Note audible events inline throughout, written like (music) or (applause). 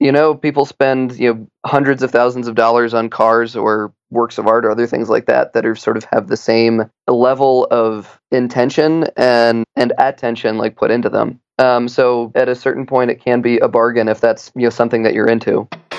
you know, people spend you know hundreds of thousands of dollars on cars or works of art or other things like that that are sort of have the same level of intention and and attention like put into them. Um, so at a certain point, it can be a bargain if that's you know something that you're into.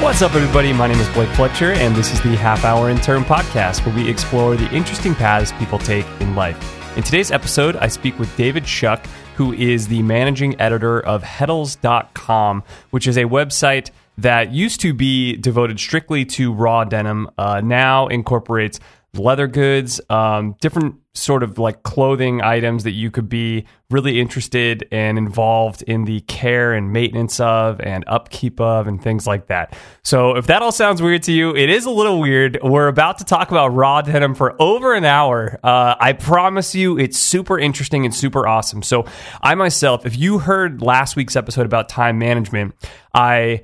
What's up, everybody? My name is Blake Fletcher, and this is the Half Hour Intern Podcast, where we explore the interesting paths people take in life. In today's episode, I speak with David Shuck, who is the managing editor of Heddels.com, which is a website that used to be devoted strictly to raw denim, uh, now incorporates leather goods, um, different sort of like clothing items that you could be really interested and involved in the care and maintenance of and upkeep of and things like that. So if that all sounds weird to you, it is a little weird. We're about to talk about raw denim for over an hour. Uh, I promise you, it's super interesting and super awesome. So I myself, if you heard last week's episode about time management, I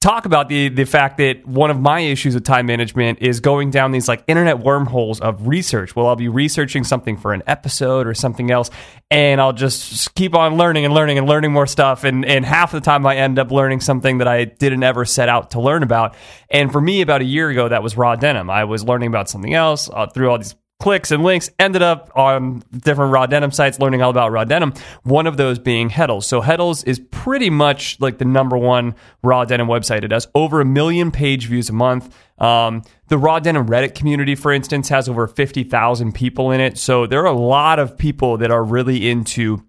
talk about the the fact that one of my issues with time management is going down these like internet wormholes of research. Well, I'll be researching something for an episode or something else, and I'll just keep on learning and learning and learning more stuff. And and half the time I end up learning something that I didn't ever set out to learn about. And for me, about a year ago, that was raw denim. I was learning about something else uh, through all these clicks and links ended up on different raw denim sites learning all about raw denim one of those being heddels. So heddels is pretty much like the number one raw denim website. It has over a million page views a month. Um, the raw denim reddit community for instance has over 50000 people in it. So there are a lot of people that are really into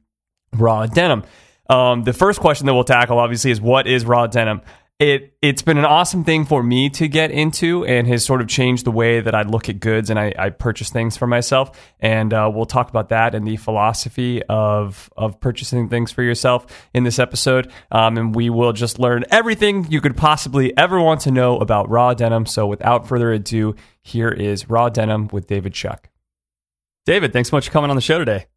raw denim. Um, the first question that we'll tackle obviously is what is raw denim it it's been an awesome thing for me to get into and has sort of changed the way that I look at goods and I, I purchase things for myself. And uh, we'll talk about that and the philosophy of of purchasing things for yourself in this episode. Um, and we will just learn everything you could possibly ever want to know about raw denim. So without further ado, here is raw denim with David Shuck. David, thanks so much for coming on the show today.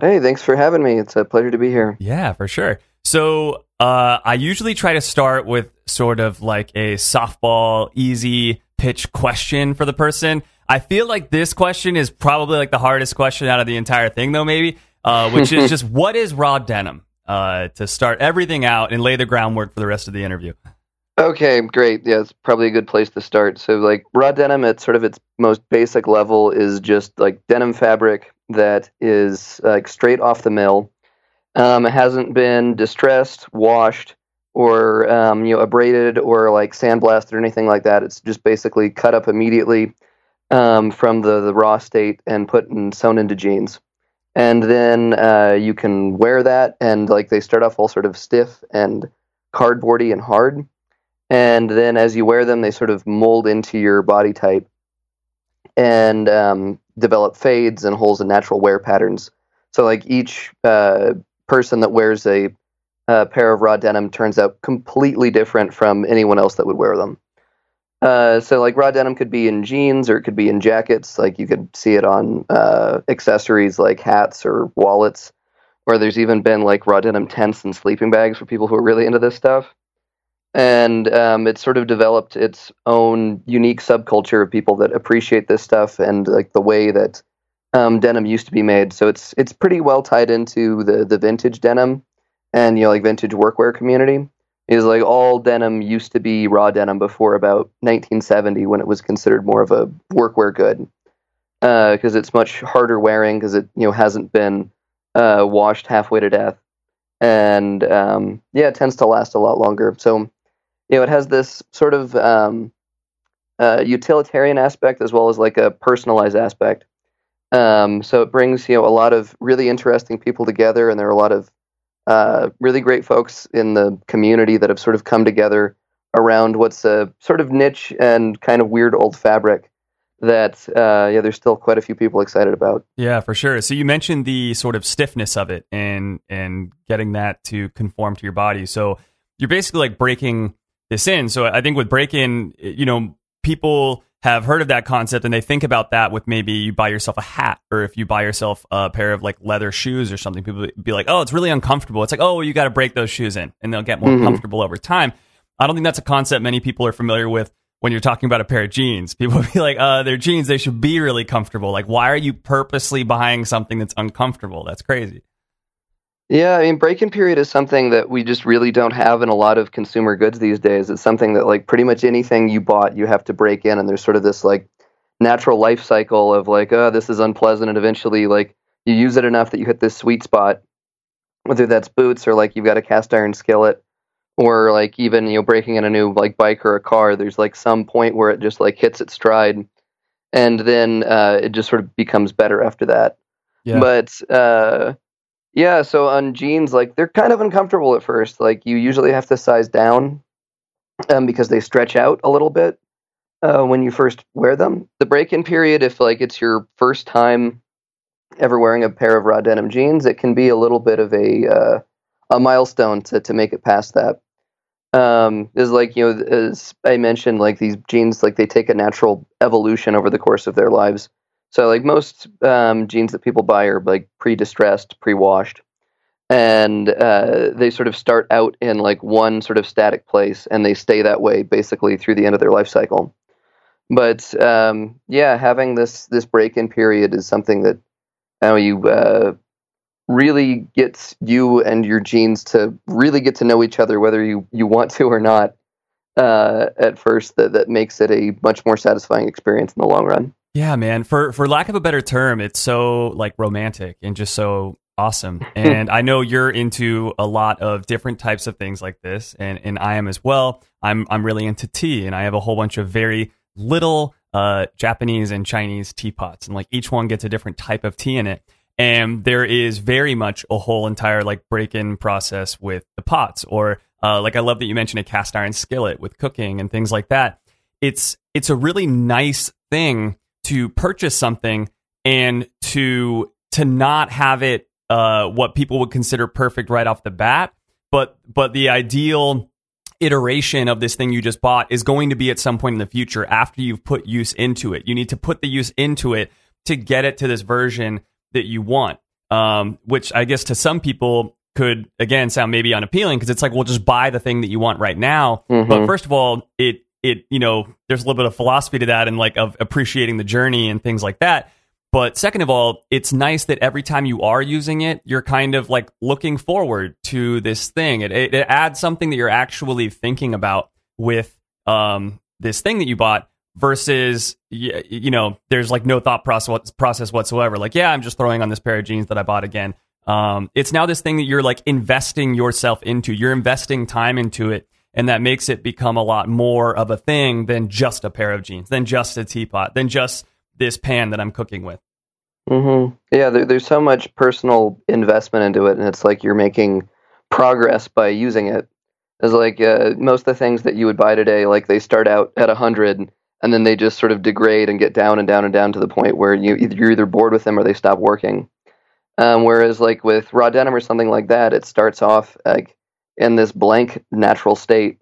Hey, thanks for having me. It's a pleasure to be here. Yeah, for sure. So uh, I usually try to start with sort of like a softball, easy pitch question for the person. I feel like this question is probably like the hardest question out of the entire thing, though, maybe, uh, which is (laughs) just what is raw denim uh, to start everything out and lay the groundwork for the rest of the interview. Okay, great. Yeah, it's probably a good place to start. So, like raw denim, at sort of its most basic level, is just like denim fabric that is like straight off the mill. Um, it hasn't been distressed, washed, or um, you know abraded or like sandblasted or anything like that. It's just basically cut up immediately um, from the, the raw state and put and sewn into jeans. And then uh, you can wear that, and like they start off all sort of stiff and cardboardy and hard. And then as you wear them, they sort of mold into your body type and um, develop fades and holes and natural wear patterns. So like each uh, person that wears a, a, pair of raw denim turns out completely different from anyone else that would wear them. Uh, so like raw denim could be in jeans or it could be in jackets. Like you could see it on uh, accessories like hats or wallets. Or there's even been like raw denim tents and sleeping bags for people who are really into this stuff and um, it's sort of developed its own unique subculture of people that appreciate this stuff and like the way that um, denim used to be made. So it's it's pretty well tied into the the vintage denim and you know like vintage workwear community. Is like all denim used to be raw denim before about 1970 when it was considered more of a workwear good because uh, it's much harder wearing because it you know hasn't been uh, washed halfway to death and um, yeah it tends to last a lot longer. So you know, it has this sort of um, uh, utilitarian aspect as well as like a personalized aspect. Um, so it brings you know a lot of really interesting people together, and there are a lot of uh, really great folks in the community that have sort of come together around what's a sort of niche and kind of weird old fabric that uh, yeah, there's still quite a few people excited about. Yeah, for sure. So you mentioned the sort of stiffness of it and and getting that to conform to your body. So you're basically like breaking this in. So I think with break in, you know, people have heard of that concept and they think about that with maybe you buy yourself a hat or if you buy yourself a pair of like leather shoes or something people be like oh it's really uncomfortable. It's like oh you got to break those shoes in and they'll get more Mhm. comfortable over time. I don't think that's a concept many people are familiar with when you're talking about a pair of jeans. People will (laughs) be like uh they're jeans they should be really comfortable. Like why are you purposely buying something that's uncomfortable? That's crazy Yeah, I mean, break-in period is something that we just really don't have in a lot of consumer goods these days. It's something that, like, pretty much anything you bought, you have to break in, and there's sort of this like natural life cycle of like, oh, this is unpleasant, and eventually, like, you use it enough that you hit this sweet spot, whether that's boots or like you've got a cast iron skillet, or like even you know breaking in a new like bike or a car. There's like some point where it just like hits its stride, and then uh, it just sort of becomes better after that. Yeah. But uh, yeah, so on jeans, like they're kind of uncomfortable at first. Like you usually have to size down um, because they stretch out a little bit uh, when you first wear them. The break-in period, if like it's your first time ever wearing a pair of raw denim jeans, it can be a little bit of a uh, a milestone to to make it past that. Um, is like you know, as I mentioned, like these jeans, like they take a natural evolution over the course of their lives. So like most um, jeans that people buy are like pre-distressed, pre-washed, and uh, they sort of start out in like one sort of static place, and they stay that way basically through the end of their life cycle. But um, yeah, having this this break-in period is something that you know you uh, really gets you and your jeans to really get to know each other, whether you you want to or not. Uh, at first, that that makes it a much more satisfying experience in the long run. Yeah, man. For for lack of a better term, it's so like romantic and just so awesome. (laughs) And I know you're into a lot of different types of things like this, and and I am as well. I'm I'm really into tea, and I have a whole bunch of very little uh, Japanese and Chinese teapots, and like each one gets a different type of tea in it. And there is very much a whole entire like break-in process with the pots, or uh, like I love that you mentioned a cast iron skillet with cooking and things like that. It's it's a really nice thing to purchase something and to to not have it uh, what people would consider perfect right off the bat, but but the ideal iteration of this thing you just bought is going to be at some point in the future after you've put use into it. You need to put the use into it to get it to this version that you want. Um, which I guess to some people could again sound maybe unappealing because it's like, well, just buy the thing that you want right now. But Mhm. first of all, it it you know there's a little bit of philosophy to that and like of appreciating the journey and things like that. But second of all, it's nice that every time you are using it, you're kind of like looking forward to this thing. It, it, it adds something that you're actually thinking about with um, this thing that you bought versus, y- you know, there's like no thought process, process whatsoever. Like, yeah, I'm just throwing on this pair of jeans that I bought again. Um, it's now this thing that you're like investing yourself into. You're investing time into it. And that makes it become a lot more of a thing than just a pair of jeans, than just a teapot, than just this pan that I'm cooking with. hmm Yeah, there, there's so much personal investment into it, and it's like you're making progress by using it. It's like uh, most of the things that you would buy today, like they start out at a hundred, and then they just sort of degrade and get down and down and down to the point where you, you're either bored with them or they stop working. Um, whereas, like with raw denim or something like that, it starts off like in this blank natural state,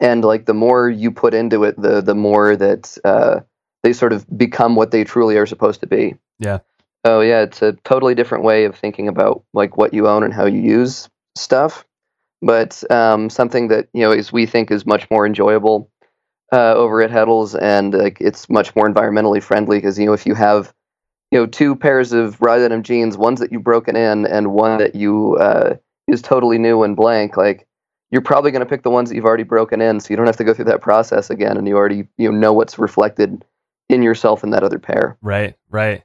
and like the more you put into it, the the more that uh, they sort of become what they truly are supposed to be. Yeah. Oh yeah, it's a totally different way of thinking about like what you own and how you use stuff. But um, something that you know is we think is much more enjoyable uh, over at Heddels, and like it's much more environmentally friendly because you know if you have you know two pairs of raw denim jeans, ones that you've broken in and one that you uh, is totally new and blank, like you're probably going to pick the ones that you've already broken in, so you don't have to go through that process again, and you already you know, know what's reflected in yourself in that other pair. Right, right.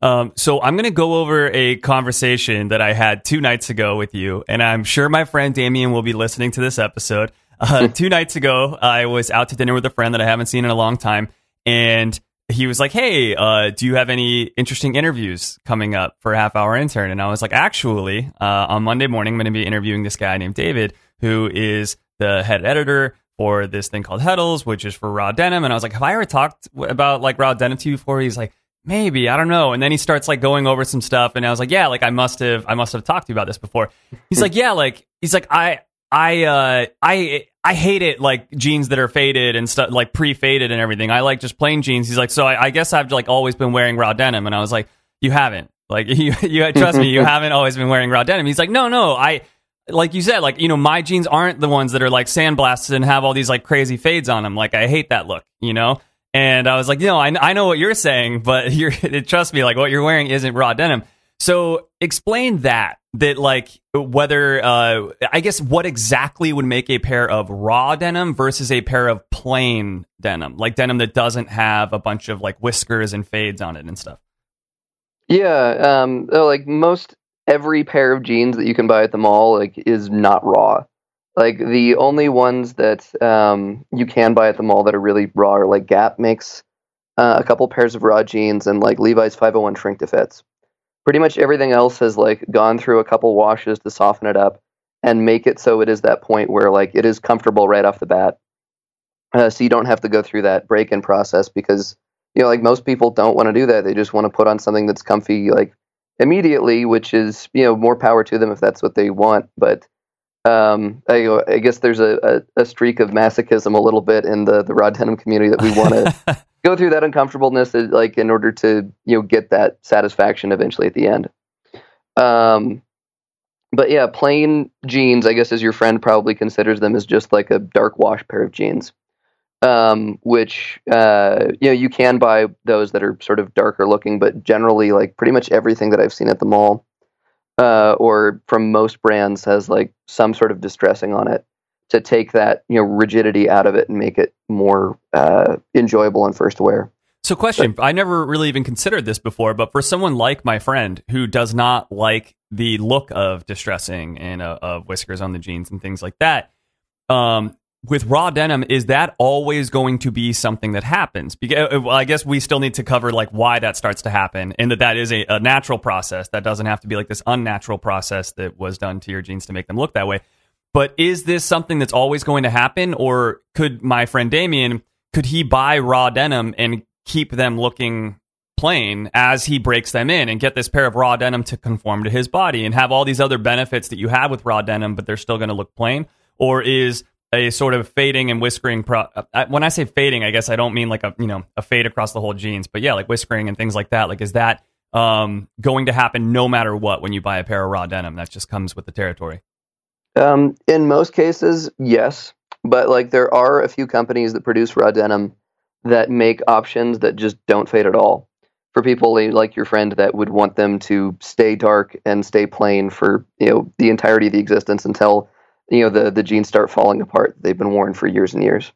Um, so I'm going to go over a conversation that I had two nights ago with you, and I'm sure my friend Damien will be listening to this episode. Uh, (laughs) two nights ago, I was out to dinner with a friend that I haven't seen in a long time, and he was like, "Hey, uh, do you have any interesting interviews coming up for a half hour intern?" And I was like, "Actually, uh, on Monday morning, I'm going to be interviewing this guy named David, who is the head editor for this thing called Heddels, which is for raw denim." And I was like, "Have I ever talked about like raw denim to you before?" He's like, "Maybe, I don't know." And then he starts like going over some stuff, and I was like, "Yeah, like I must have, I must have talked to you about this before." He's (laughs) like, "Yeah, like he's like I." I uh I I hate it like jeans that are faded and stuff like pre-faded and everything. I like just plain jeans. He's like, so I, I guess I've like always been wearing raw denim, and I was like, you haven't. Like (laughs) you, you trust me, you (laughs) haven't always been wearing raw denim. He's like, no, no, I. Like you said, like you know, my jeans aren't the ones that are like sandblasted and have all these like crazy fades on them. Like I hate that look, you know. And I was like, you know, I, I know what you're saying, but (laughs) you're trust me, like what you're wearing isn't raw denim. So explain that that like whether uh I guess what exactly would make a pair of raw denim versus a pair of plain denim, like denim that doesn't have a bunch of like whiskers and fades on it and stuff. Yeah, um, like most every pair of jeans that you can buy at the mall like is not raw. Like the only ones that um, you can buy at the mall that are really raw are like Gap makes uh, a couple pairs of raw jeans and like Levi's 501 shrink to fits. Pretty much everything else has like gone through a couple washes to soften it up and make it so it is that point where like it is comfortable right off the bat. Uh, so you don't have to go through that break-in process because you know like most people don't want to do that. They just want to put on something that's comfy like immediately, which is you know more power to them if that's what they want. But um, I, I guess there's a, a, a, streak of masochism a little bit in the the raw denim community that we want to (laughs) go through that uncomfortableness, uh, like in order to you know get that satisfaction eventually at the end. Um, but yeah, plain jeans, I guess, as your friend probably considers them, is just like a dark wash pair of jeans. Um, which uh, you know you can buy those that are sort of darker looking, but generally, like pretty much everything that I've seen at the mall uh, or from most brands has like some sort of distressing on it to take that you know rigidity out of it and make it more uh, enjoyable and first wear. So, question: I never really even considered this before, but for someone like my friend who does not like the look of distressing and uh, of whiskers on the jeans and things like that, um, with raw denim, is that always going to be something that happens? Because uh, I guess we still need to cover like why that starts to happen, and that that is a, a, natural process that doesn't have to be like this unnatural process that was done to your jeans to make them look that way. But is this something that's always going to happen, or could my friend Damien could he buy raw denim and keep them looking plain as he breaks them in and get this pair of raw denim to conform to his body and have all these other benefits that you have with raw denim, but they're still going to look plain? Or is a sort of fading and whiskering. Pro- uh, when I say fading, I guess I don't mean like a you know a fade across the whole jeans, but yeah, like whiskering and things like that. Like, is that um, going to happen no matter what when you buy a pair of raw denim? That just comes with the territory. Um, in most cases, yes, but like there are a few companies that produce raw denim that make options that just don't fade at all. For people like your friend that would want them to stay dark and stay plain for you know the entirety of the existence until you know the the jeans start falling apart. They've been worn for years and years.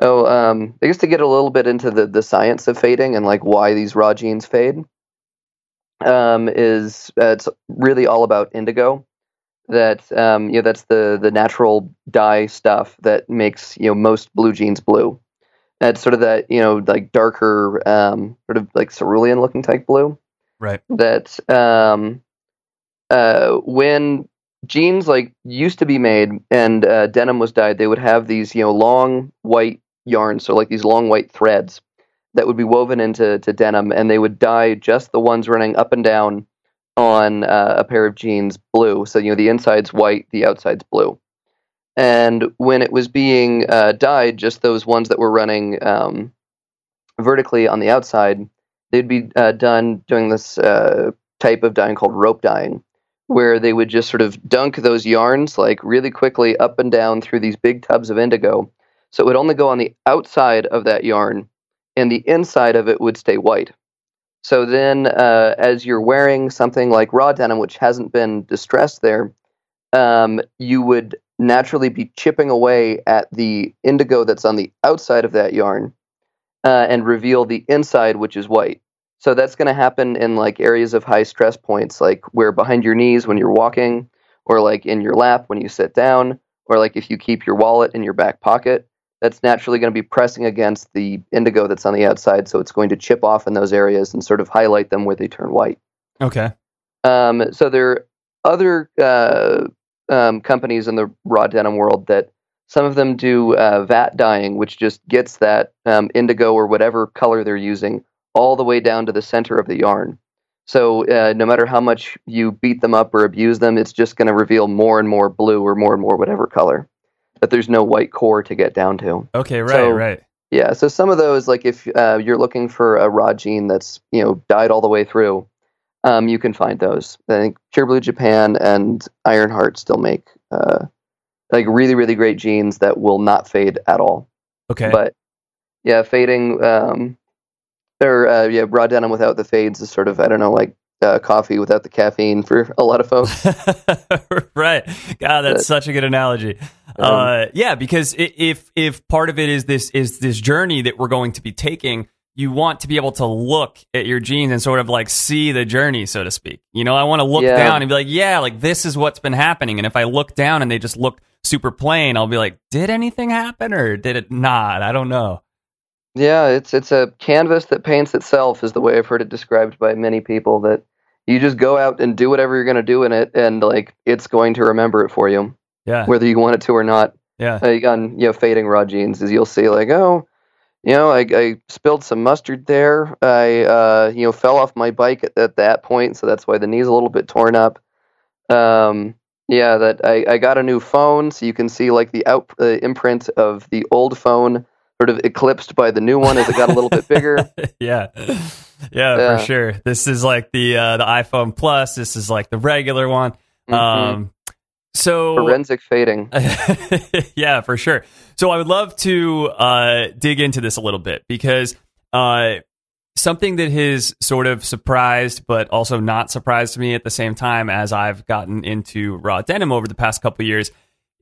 Oh, um, I guess to get a little bit into the the science of fading and like why these raw jeans fade, um, is uh, it's really all about indigo. That um, you know that's the the natural dye stuff that makes you know most blue jeans blue. It's sort of that you know like darker, um, sort of like cerulean looking type blue. Right. That um, uh, when jeans like used to be made and uh, denim was dyed they would have these you know long white yarns so like these long white threads that would be woven into to denim and they would dye just the ones running up and down on uh, a pair of jeans blue so you know the inside's white the outside's blue and when it was being uh, dyed just those ones that were running um, vertically on the outside they'd be uh, done doing this uh, type of dyeing called rope dyeing where they would just sort of dunk those yarns like really quickly up and down through these big tubs of indigo. So it would only go on the outside of that yarn, and the inside of it would stay white. So then, uh, as you're wearing something like raw denim, which hasn't been distressed there, um, you would naturally be chipping away at the indigo that's on the outside of that yarn uh, and reveal the inside, which is white. So that's going to happen in like areas of high stress points, like where behind your knees when you're walking, or like in your lap when you sit down, or like if you keep your wallet in your back pocket. That's naturally going to be pressing against the indigo that's on the outside, so it's going to chip off in those areas and sort of highlight them where they turn white. Okay. Um, so there are other uh, um, companies in the raw denim world that some of them do uh, vat dyeing, which just gets that um, indigo or whatever color they're using all the way down to the center of the yarn. So uh, no matter how much you beat them up or abuse them, it's just going to reveal more and more blue or more and more whatever color. That there's no white core to get down to. Okay, right, So- right. Yeah, so some of those, like if uh, you're looking for a raw jean that's you know dyed all the way through, um, you can find those. I think Pure Blue Japan and Ironheart still make uh, like really really great jeans that will not fade at all. Okay. But yeah, fading um, or uh, yeah, raw denim without the fades is sort of I don't know like uh, coffee without the caffeine for a lot of folks. (laughs) right. God, that's But- such a good analogy. Um, uh, yeah, because if if part of it is this is this journey that we're going to be taking, you want to be able to look at your jeans and sort of like see the journey, so to speak. You know, I want to look Yeah. down and be like, yeah, like this is what's been happening. And if I look down and they just look super plain, I'll be like, did anything happen or did it not? I don't know. Yeah, it's it's a canvas that paints itself is the way I've heard it described by many people that you just go out and do whatever you're going to do in it and like it's going to remember it for you Yeah. whether you want it to or not. Yeah. Like on you know fading raw jeans is you'll see like oh you know I, I spilled some mustard there I uh, you know fell off my bike at, at that point so that's why the knee's a little bit torn up. Um, yeah, that I, I got a new phone so you can see like the out uh, imprint of the old phone sort of eclipsed by the new one as it got a little bit bigger. yeah. (laughs) yeah, Yeah. for sure. This is like the uh, the iPhone Plus. This is like the regular one. Mhm. Um, so Forensic fading. (laughs) yeah, for sure. So I would love to uh, dig into this a little bit because uh, something that has sort of surprised, but also not surprised me at the same time as I've gotten into raw denim over the past couple of years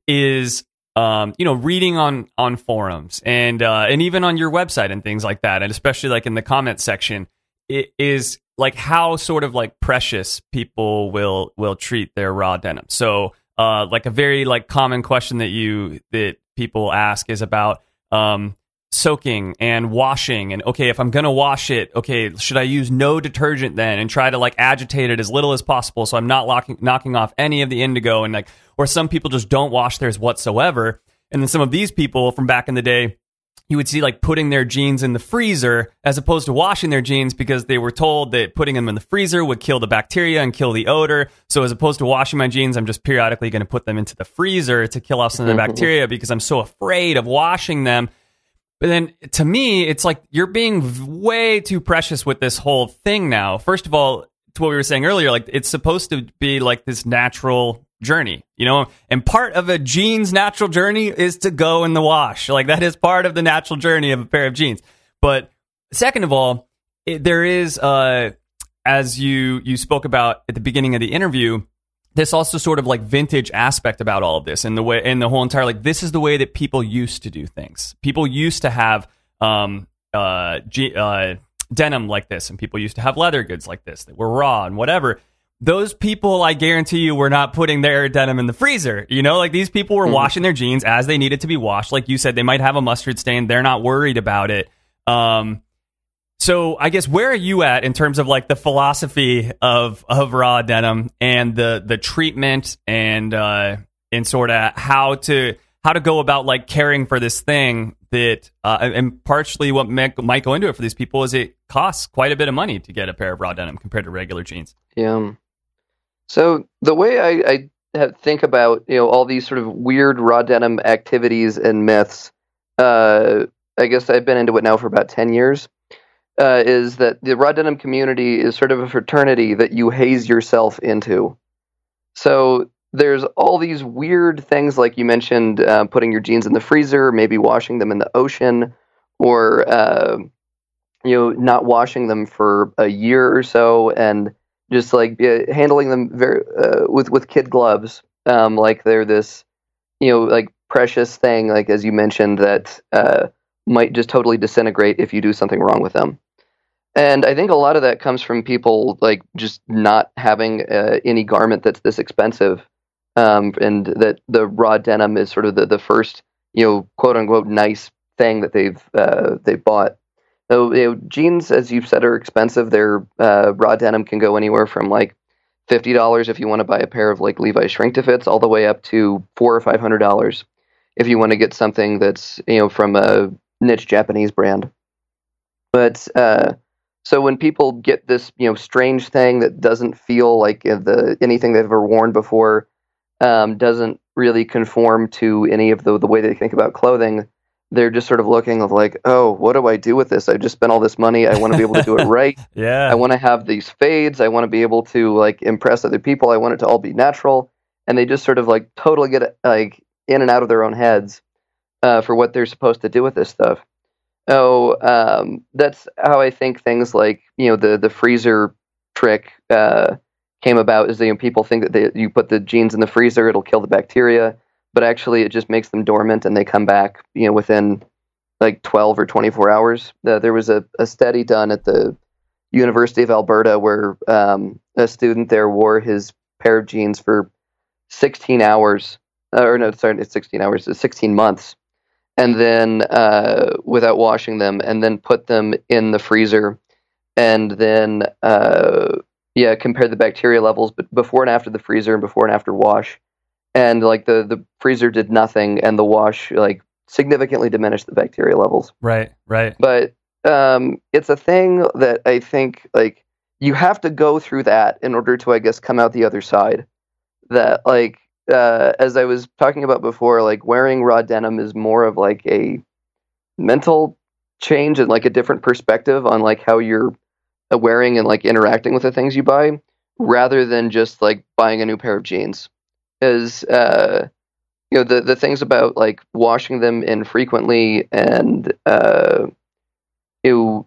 is um, you know reading on on forums and uh, and even on your website and things like that, and especially like in the comment section, it is like how sort of like precious people will will treat their raw denim. So uh, like a very like common question that you that people ask is about um, soaking and washing and okay if i'm going to wash it okay should i use no detergent then and try to like agitate it as little as possible so i'm not locking, knocking off any of the indigo and like or some people just don't wash theirs whatsoever. And then some of these people from back in the day you would see like putting their jeans in the freezer as opposed to washing their jeans because they were told that putting them in the freezer would kill the bacteria and kill the odor. So as opposed to washing my jeans, I'm just periodically going to put them into the freezer to kill off some of the (laughs) bacteria because I'm so afraid of washing them. But then to me, it's like you're being way too precious with this whole thing now. First of all, to what we were saying earlier, like it's supposed to be like this natural journey, you know? And part of a jeans natural journey is to go in the wash. Like that is part of the natural journey of a pair of jeans. But second of all, it, there is uh as you you spoke about at the beginning of the interview, this also sort of like vintage aspect about all of this and the way and the whole entire like this is the way that people used to do things. People used to have um uh, G, uh denim like this and people used to have leather goods like this that were raw and whatever. Those people, I guarantee you, were not putting their denim in the freezer. You know, like these people were washing their jeans as they needed to be washed. Like you said, they might have a mustard stain. They're not worried about it. Um, so I guess where are you at in terms of like the philosophy of of raw denim and the the treatment and uh and sort of how to how to go about like caring for this thing that uh, and partially what might, might go into it for these people is it costs quite a bit of money to get a pair of raw denim compared to regular jeans. Yeah. So the way I, I think about you know all these sort of weird raw denim activities and myths, uh, I guess I've been into it now for about ten years. Uh, is that the raw denim community is sort of a fraternity that you haze yourself into. So there's all these weird things like you mentioned, uh, putting your jeans in the freezer, maybe washing them in the ocean, or uh, you know not washing them for a year or so, and just like uh, handling them very uh, with with kid gloves, um, like they're this, you know, like precious thing, like as you mentioned, that uh, might just totally disintegrate if you do something wrong with them. And I think a lot of that comes from people like just not having uh, any garment that's this expensive, um, and that the raw denim is sort of the, the first, you know, quote unquote nice thing that they've uh, they've bought. So you know, jeans, as you've said, are expensive. Their uh, raw denim can go anywhere from like fifty dollars if you want to buy a pair of like Levi's shrink to fits, all the way up to four or five hundred dollars if you want to get something that's you know from a niche Japanese brand. But uh, so when people get this you know strange thing that doesn't feel like uh, the anything they've ever worn before, um, doesn't really conform to any of the the way they think about clothing. They're just sort of looking of like, oh, what do I do with this? I just spent all this money. I want to be able to do it (laughs) right. Yeah. I want to have these fades. I want to be able to like impress other people. I want it to all be natural. And they just sort of like totally get like in and out of their own heads uh, for what they're supposed to do with this stuff. Oh, um, that's how I think things like you know the the freezer trick uh, came about. Is that you know, people think that they, you put the jeans in the freezer, it'll kill the bacteria, but actually it just makes them dormant and they come back you know within like 12 or 24 hours. Uh, there was a, a study done at the University of Alberta where um, a student there wore his pair of jeans for 16 hours, uh, or no, sorry, it's 16 hours, it's 16 months, and then uh, without washing them, and then put them in the freezer, and then uh, yeah, compare the bacteria levels, but before and after the freezer and before and after wash, and like the the freezer did nothing, and the wash like significantly diminished the bacteria levels right. Right. but um, it's a thing that I think like you have to go through that in order to I guess come out the other side. That like uh, as I was talking about before, like wearing raw denim is more of like a mental change and like a different perspective on like how you're wearing and like interacting with the things you buy, rather than just like buying a new pair of jeans. Is uh, you know the the things about like washing them infrequently and uh, you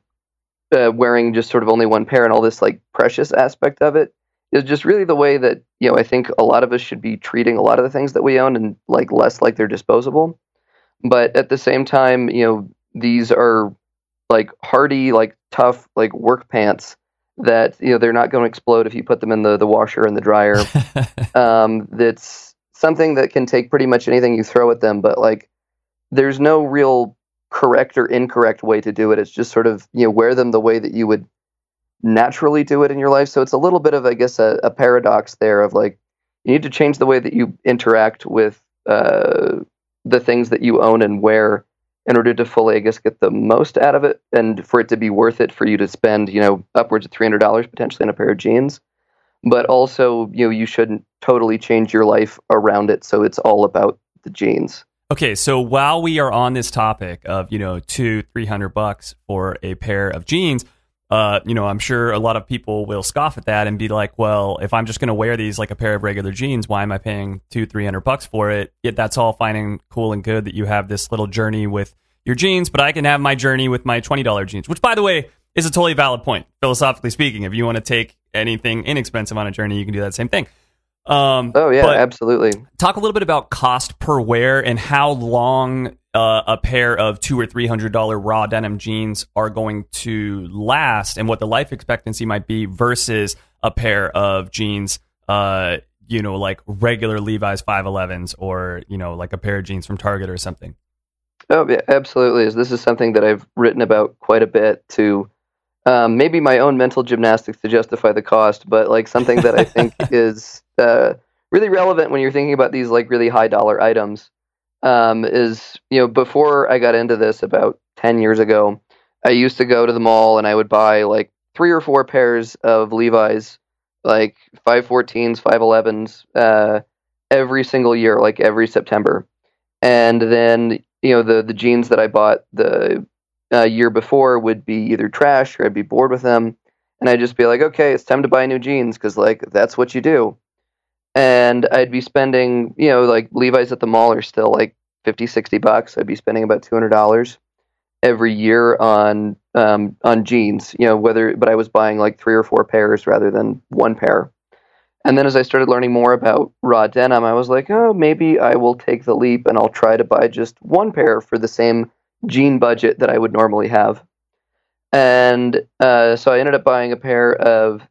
uh, wearing just sort of only one pair and all this like precious aspect of it is just really the way that you know I think a lot of us should be treating a lot of the things that we own and like less like they're disposable. But at the same time, you know, these are like hardy, like tough, like work pants that you know they're not going to explode if you put them in the the washer and the dryer. (laughs) um, that's something that can take pretty much anything you throw at them, but like there's no real correct or incorrect way to do it. It's just sort of you know wear them the way that you would naturally do it in your life. So it's a little bit of I guess a, a paradox there of like you need to change the way that you interact with uh, the things that you own and wear in order to fully I guess get the most out of it and for it to be worth it for you to spend you know upwards of three hundred dollars potentially on a pair of jeans. But also, you know, you shouldn't totally change your life around it. So it's all about the jeans. Okay, so while we are on this topic of you know two three hundred bucks for a pair of jeans, uh, you know I'm sure a lot of people will scoff at that and be like, well, if I'm just going to wear these like a pair of regular jeans, why am I paying two three hundred bucks for it? Yet that's all fine and cool and good that you have this little journey with your jeans, but I can have my journey with my twenty dollar jeans, which by the way is a totally valid point philosophically speaking. If you want to take anything inexpensive on a journey, you can do that same thing. Um, Oh yeah, absolutely. talk a little bit about cost per wear and how long uh, a pair of two or three hundred dollar raw denim jeans are going to last and what the life expectancy might be versus a pair of jeans uh you know like regular levi's 511s or you know like a pair of jeans from target or something Oh, yeah, absolutely. This is something that I've written about quite a bit to um, maybe my own mental gymnastics to justify the cost, but like something that I think (laughs) is uh, really relevant when you're thinking about these like really high dollar items. Um, is you know before I got into this about ten years ago, I used to go to the mall and I would buy like three or four pairs of Levi's, like five fourteens, five elevens, uh, every single year, like every September, and then you know the the jeans that I bought the uh, year before would be either trash or I'd be bored with them, and I'd just be like, okay, it's time to buy new jeans because like that's what you do, and I'd be spending you know like Levi's at the mall are still like 50, 60 bucks. I'd be spending about two hundred dollars every year on um, on jeans, you know whether but I was buying like three or four pairs rather than one pair. And then as I started learning more about raw denim, I was like, oh, maybe I will take the leap and I'll try to buy just one pair for the same jean budget that I would normally have. And uh, so I ended up buying a pair of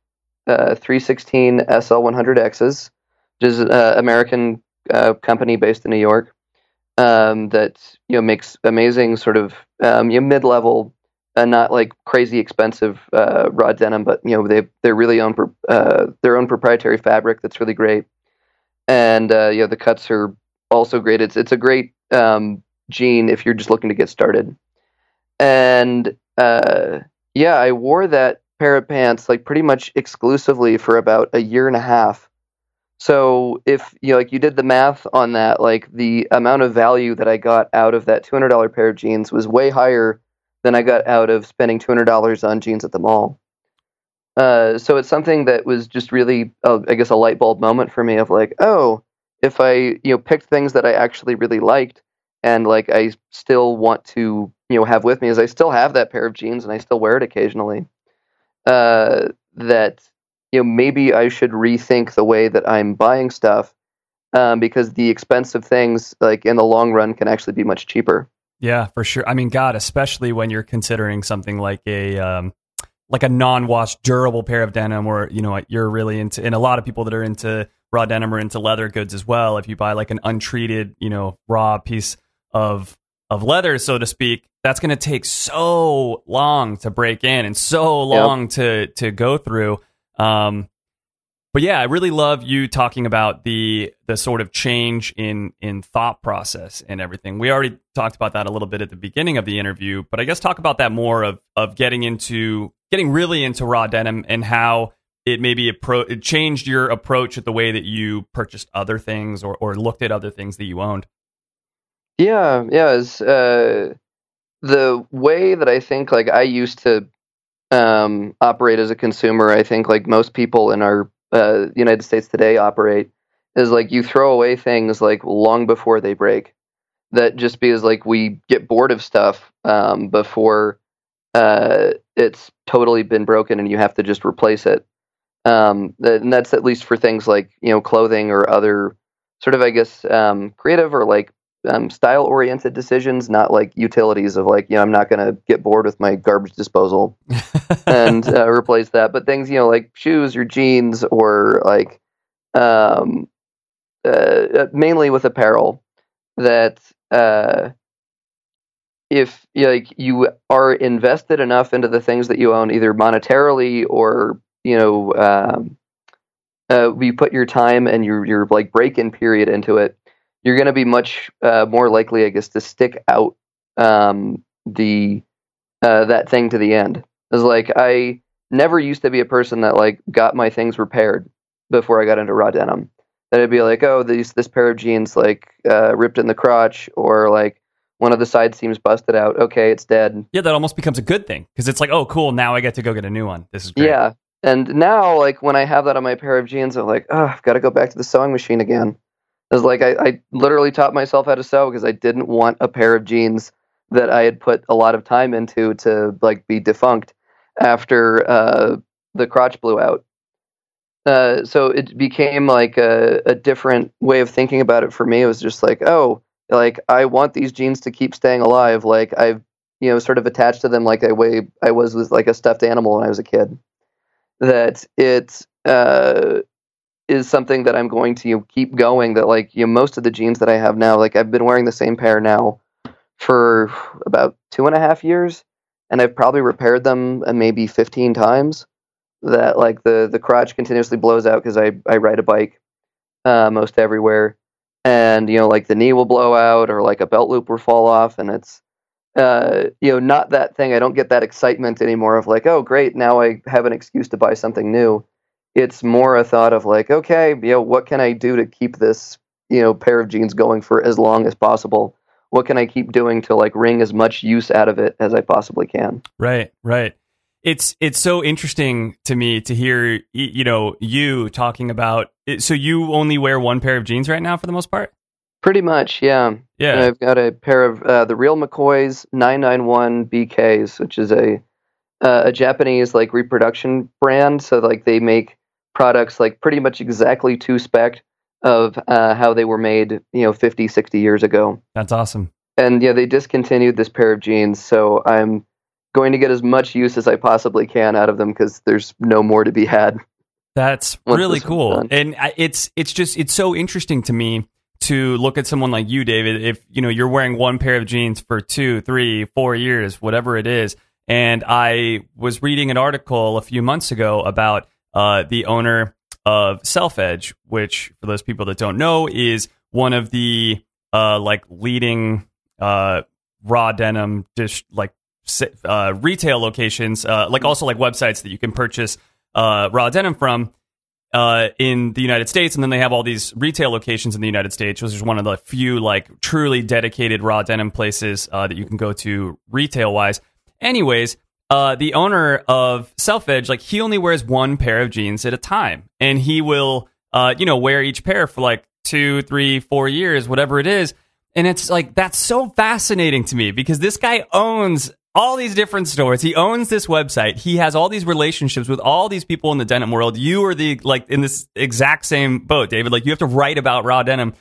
uh, 3sixteen SL100Xs, which is an uh, American uh, company based in New York um, that you know makes amazing sort of um, you know, mid-level and not like crazy expensive uh, raw denim, but you know they they're really own uh, their own proprietary fabric that's really great, and uh, you know the cuts are also great. It's it's a great um, jean if you're just looking to get started, and uh, yeah, I wore that pair of pants like pretty much exclusively for about a year and a half So if you know, like you did the math on that, like the amount of value that I got out of that two hundred dollar pair of jeans was way higher than I got out of spending two hundred dollars on jeans at the mall. Uh, so it's something that was just really, uh, I guess, a light bulb moment for me of like, oh, if I you know picked things that I actually really liked and like I still want to you know have with me, is I still have that pair of jeans and I still wear it occasionally. Uh, that you know maybe I should rethink the way that I'm buying stuff um, because the expensive things like in the long run can actually be much cheaper. Yeah, for sure. I mean, God, especially when you're considering something like a um, like a non-wash durable pair of denim, or you know, you're really into, and a lot of people that are into raw denim are into leather goods as well. If you buy like an untreated, you know, raw piece of of leather, so to speak, that's going to take so long to break in and so long yep. to to go through. Um, but yeah, I really love you talking about the the sort of change in in thought process and everything. We already talked about that a little bit at the beginning of the interview, but I guess talk about that more of of getting into getting really into raw denim and how it maybe appro- it changed your approach at the way that you purchased other things or or looked at other things that you owned. Yeah, yeah, is uh, the way that I think like I used to um, operate as a consumer. I think like most people in our uh, United States today operate is like you throw away things like long before they break. That just because like we get bored of stuff um, before uh, it's totally been broken and you have to just replace it. Um, and that's at least for things like you know clothing or other sort of I guess um, creative or like um, style oriented decisions, not like utilities of like, you know, I'm not going to get bored with my garbage disposal (laughs) and uh, replace that. But things, you know, like shoes or jeans or like um, uh, uh mainly with apparel that uh, if like you are invested enough into the things that you own, either monetarily or, you know, um, uh, you put your time and your, your like break in period into it you're going to be much uh, more likely, I guess, to stick out um, the uh, that thing to the end. It's like I never used to be a person that like got my things repaired before I got into raw denim. That it'd be like, oh, these this pair of jeans like uh, ripped in the crotch, or like one of the side seams busted out. Okay, it's dead. Yeah, that almost becomes a good thing because it's like, oh, cool, now I get to go get a new one. This is great. Yeah, and now like when I have that on my pair of jeans, I'm like, oh, I've got to go back to the sewing machine again. It was like I, I literally taught myself how to sew because I didn't want a pair of jeans that I had put a lot of time into to like be defunct after uh, the crotch blew out. Uh, so it became like a, a different way of thinking about it for me. It was just like, oh, like I want these jeans to keep staying alive. Like I've you know sort of attached to them like I way I was with like a stuffed animal when I was a kid. That it uh, is something that I'm going to you know, keep going. That like you know, most of the jeans that I have now, like I've been wearing the same pair now for about two and a half years, and I've probably repaired them uh, maybe 15 times. That like the the crotch continuously blows out because I I ride a bike uh, most everywhere, and you know like the knee will blow out or like a belt loop will fall off, and it's uh, you know not that thing. I don't get that excitement anymore of like oh great now I have an excuse to buy something new it's more a thought of like, okay, you know, what can I do to keep this, you know, pair of jeans going for as long as possible? What can I keep doing to like wring as much use out of it as I possibly can? Right, right. It's it's so interesting to me to hear you know you talking about it. So you only wear one pair of jeans right now for the most part. Pretty much, yeah. Yeah. And I've got a pair of uh, the real McCoy's 991 BKs, which is a uh, a Japanese like reproduction brand. So like they make products like pretty much exactly to spec of uh, how they were made, you know, 50, 60 years ago. That's awesome. And yeah, they discontinued this pair of jeans, so I'm going to get as much use as I possibly can out of them because there's no more to be had. That's (laughs) really cool, and it's it's just it's so interesting to me to look at someone like you, David. If you know you're wearing one pair of jeans for two, three, four years, whatever it is, and I was reading an article a few months ago about uh, the owner of Self Edge, which for those people that don't know is one of the uh, like leading uh, raw denim dish like uh, retail locations, uh, like also like websites that you can purchase uh, raw denim from. uh, in the United States, and then they have all these retail locations in the United States, which is one of the few like truly dedicated raw denim places that you can go to retail wise. Anyways, uh, the owner of Self Edge, like he only wears one pair of jeans at a time, and he will, uh, you know, wear each pair for like two, three, four years, whatever it is. And it's like that's so fascinating to me because this guy owns all these different stores. He owns this website. He has all these relationships with all these people in the denim world. You are the like in this exact same boat, David. Like you have to write about raw denim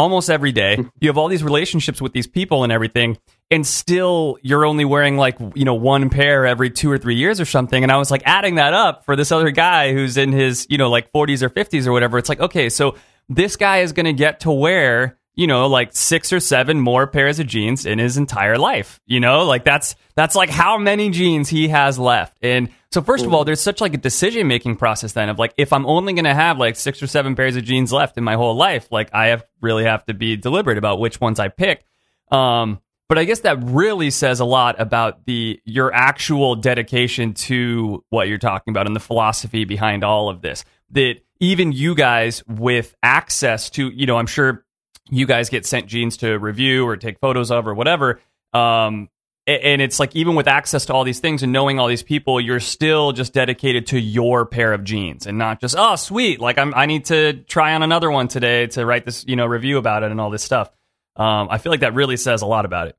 almost every day. (laughs) You have all these relationships with these people and everything, and still you're only wearing like you know one pair every two or three years or something. And I was like adding that up for this other guy who's in his you know like 40s or 50s or whatever. It's like okay, so this guy is going to get to wear you know like six or seven more pairs of jeans in his entire life you know? Like that's that's like how many jeans he has left. And so first of all there's such like a decision making process then of like if i'm only to have like six or seven pairs of jeans left in my whole life like i have really have to be deliberate about which ones i pick. Um but i guess that really says a lot about the your actual dedication to what you're talking about and the philosophy behind all of this. That even you guys with access to you know i'm sure you guys get sent jeans to review or take photos of or whatever. Um, and it's like even with access to all these things and knowing all these people, you're still just dedicated to your pair of jeans and not just oh sweet like I'm I need to try on another one today to write this you know review about it and all this stuff. Um, I feel like that really says a lot about it.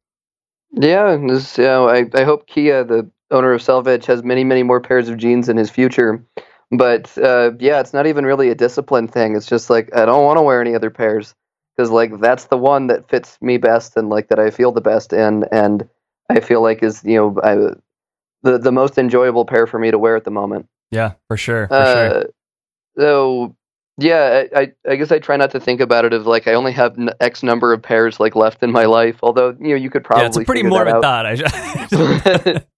Yeah, this, you know, I, I hope Kiya, the owner of Self Edge, has many, many more pairs of jeans in his future. But uh, yeah, it's not even really a discipline thing. It's just like I don't want to wear any other pairs because like that's the one that fits me best and like that I feel the best in, and I feel like is you know I, the the most enjoyable pair for me to wear at the moment. Yeah, for sure. For Uh, sure. so yeah, I, I I guess I try not to think about it as like I only have n- X number of pairs like left in my life. Although you know you could probably Yeah, it's a pretty morbid thought. I just (laughs)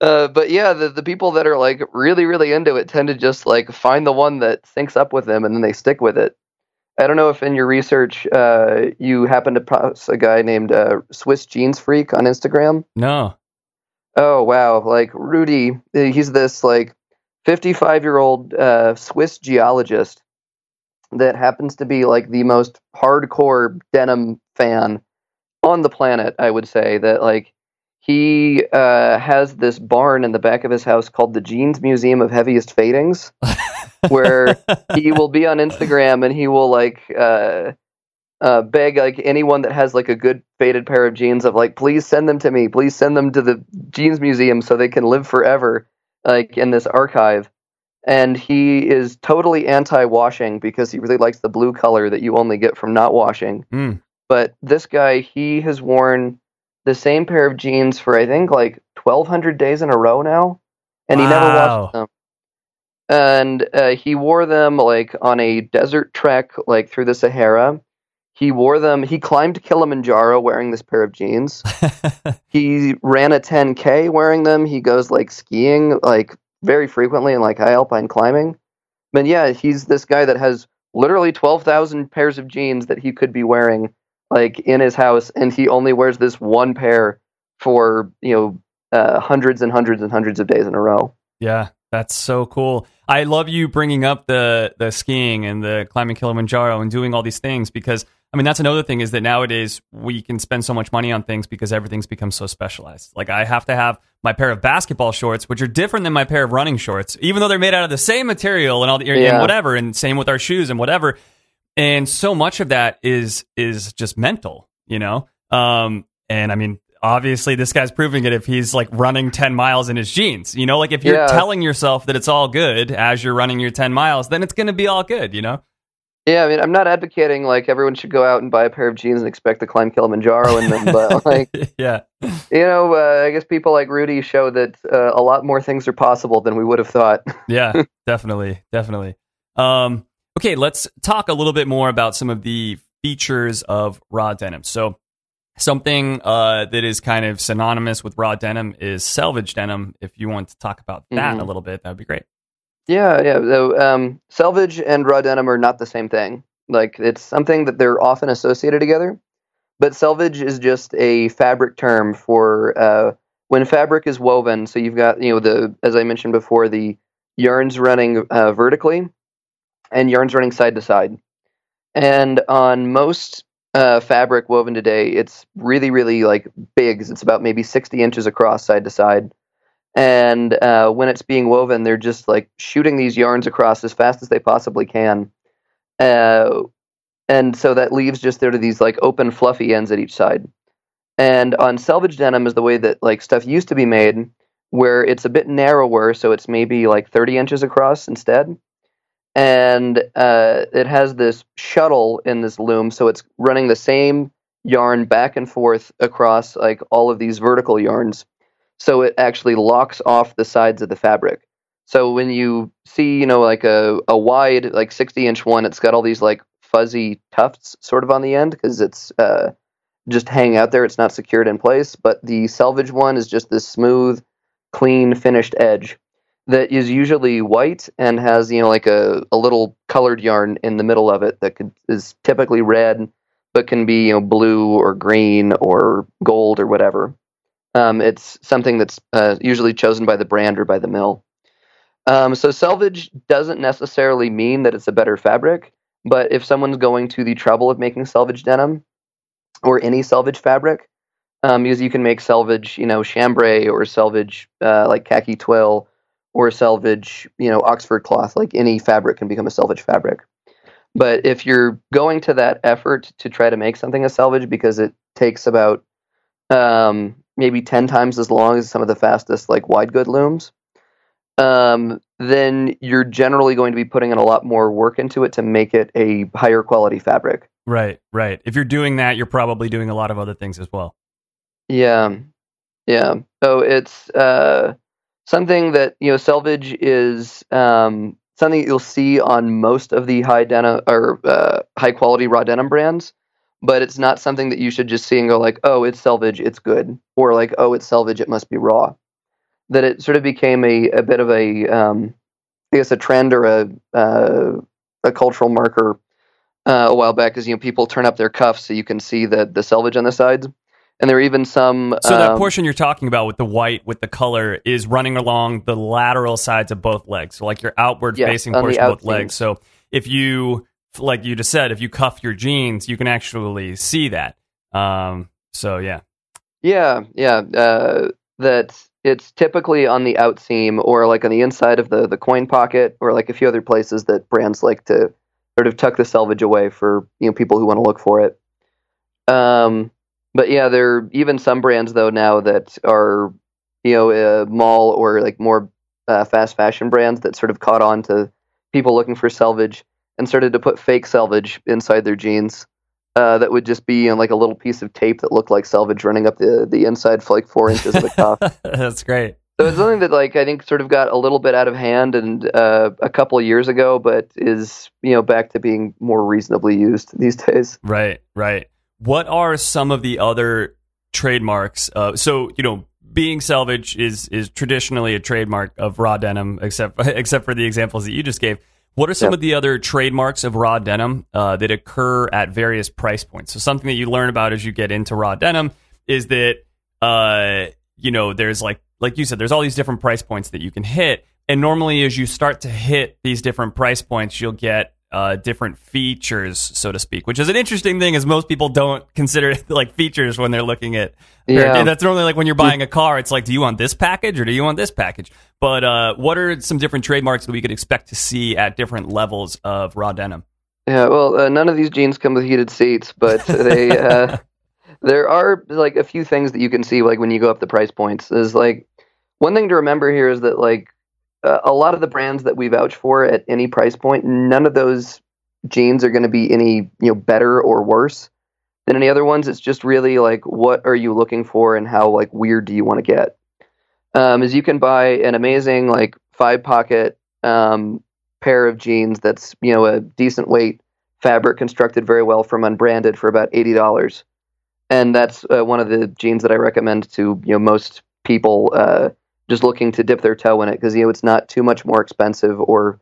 uh, but yeah, the, the people that are like really, really into it tend to just like find the one that syncs up with them and then they stick with it. I don't know if in your research uh, you happen to pass a guy named uh, Swiss Jeans Freak on Instagram. no. Oh wow! Like Rudy, uh, he's this like 55 year old uh, Swiss geologist that happens to be like the most hardcore denim fan on the planet. I would say that like he uh, has this barn in the back of his house called the Jeans Museum of Heaviest Fadings, (laughs) where he will be on Instagram and he will like uh, uh, beg like anyone that has like a good faded pair of jeans of like please send them to me. Please send them to the jeans museum so they can live forever like in this archive. And he is totally anti-washing because he really likes the blue color that you only get from not washing. Hmm. but this guy he has worn the same pair of jeans for i think like 1200 days in a row now and he never washed them. And uh, he wore them like on a desert trek like through the sahara. He wore them he climbed kilimanjaro wearing this pair of jeans. (laughs) He ran a 10k wearing them. He goes like skiing like very frequently and like high alpine climbing. But yeah he's this guy that has literally 12,000 pairs of jeans that he could be wearing like in his house and he only wears this one pair for you know uh, hundreds and hundreds and hundreds of days in a row Yeah, that's so cool. I love you bringing up the the skiing and the climbing Kilimanjaro and doing all these things because I mean that's another thing is that nowadays we can spend so much money on things because everything's become so specialized. Like I have to have my pair of basketball shorts, which are different than my pair of running shorts, even though they're made out of the same material and all the and whatever, and same with our shoes and whatever. And so much of that is is just mental, you know. Um, and I mean, obviously, this guy's proving it if he's like running ten miles in his jeans. You know, like if you're Yeah. telling yourself that it's all good as you're running your ten miles, then it's going to be all good. You know. yeah i mean i'm not advocating like everyone should go out and buy a pair of jeans and expect to climb kilimanjaro in them but (laughs) like yeah. you know uh, i guess people like rudy show that uh, a lot more things are possible than we would have thought yeah, (laughs) definitely, definitely. Um, okay, let's talk a little bit more about some of the features of raw denim. So, something uh, that is kind of synonymous with raw denim is selvage denim. If you want to talk about that Mhm. a little bit, that would be great. Yeah, yeah. So, um, selvage and raw denim are not the same thing. Like it's something that they're often associated together, but selvage is just a fabric term for uh, when fabric is woven. So you've got you know the as I mentioned before the yarns running uh, vertically, and yarns running side to side. And on most uh, fabric woven today, it's really, really like big. It's about maybe 60 inches across side to side. And uh, when it's being woven, they're just like shooting these yarns across as fast as they possibly can. Uh, and so that leaves just there to these like open, fluffy ends at each side. And on selvage denim is the way that like stuff used to be made, where it's a bit narrower, so it's maybe like 30 inches across instead and uh, it has this shuttle in this loom, so it's running the same yarn back and forth across like all of these vertical yarns. So it actually locks off the sides of the fabric. So when you see, you know, like a, a wide, like 60 inch one, it's got all these like fuzzy tufts sort of on the end because it's uh, just hanging out there. It's not secured in place. But the selvage one is just this smooth, clean, finished edge that is usually white and has you know like a, a little colored yarn in the middle of it that could, is typically red but can be you know blue or green or gold or whatever. Um, it's something that's uh, usually chosen by the brand or by the mill. Um, so selvage doesn't necessarily mean that it's a better fabric but if someone's going to the trouble of making selvage denim or any selvage fabric um, because you can make selvage you know chambray or selvage uh, like khaki twill or a selvage, you know, Oxford cloth, like any fabric can become a selvage fabric. But if you're going to that effort to try to make something a selvage because it takes about um, maybe 10 times as long as some of the fastest like wide good looms, um, then you're generally going to be putting in a lot more work into it to make it a higher quality fabric. Right, right. If you're doing that, you're probably doing a lot of other things as well. Yeah. Yeah. So it's uh something that you know selvage is um, something that you'll see on most of the high denim or uh, high quality raw denim brands but it's not something that you should just see and go like oh it's selvage it's good or like oh it's selvage it must be raw. That it sort of became a, a bit of a um, I guess a trend or a uh, a cultural marker uh, a while back is you know people turn up their cuffs so you can see the the selvage on the sides and there are even some. So that um, portion you're talking about with the white with the color is running along the lateral sides of both legs, so like your outward Yes, facing portion of both legs. So if you, like you just said, if you cuff your jeans, you can actually see that. Um. So yeah. Yeah, yeah. Uh, that it's typically on the outseam or like on the inside of the the coin pocket or like a few other places that brands like to sort of tuck the selvage away for you know people who want to look for it. Um, but yeah, there are even some brands though now that are you know uh, mall or like more uh, fast fashion brands that sort of caught on to people looking for selvage and started to put fake selvage inside their jeans uh, that would just be on like a little piece of tape that looked like selvage running up the the inside for like four inches of the cuff. (laughs) That's great. So it's something that like I think sort of got a little bit out of hand and uh, a couple of years ago, but is you know back to being more reasonably used these (laughs) days. Right, right. What are some of the other trademarks? Uh, so you know, being selvage is is traditionally a trademark of raw denim, except (laughs) except for the examples that you just gave. What are some Yeah. of the other trademarks of raw denim uh, that occur at various price points? So something that you learn about as you get into raw denim is that uh, you know there's like like you said, there's all these different price points that you can hit, and normally as you start to hit these different price points, you'll get uh, different features, so to speak, which is an interesting thing, as most people don't consider (laughs) like features when they're looking at. Yeah. That's normally like when you're buying a car, it's like, do you want this package or do you want this package? But uh, what are some different trademarks that we could expect to see at different levels of raw denim? Yeah, well, uh, none of these jeans come with heated seats, but (laughs) they uh, there are like a few things that you can see like when you go up the price points. Is like one thing to remember here is that like uh, a lot of the brands that we vouch for at any price point, none of those jeans are going to be any you know better or worse than any other ones. It's just really like what are you looking for and how like weird do you want to get. Um, is you can buy an amazing like five pocket um, pair of jeans that's you know a decent weight fabric constructed very well from unbranded for about eighty dollars, and that's uh, one of the jeans that I recommend to you know most people uh, just looking to dip their toe in it because you know it's not too much more expensive or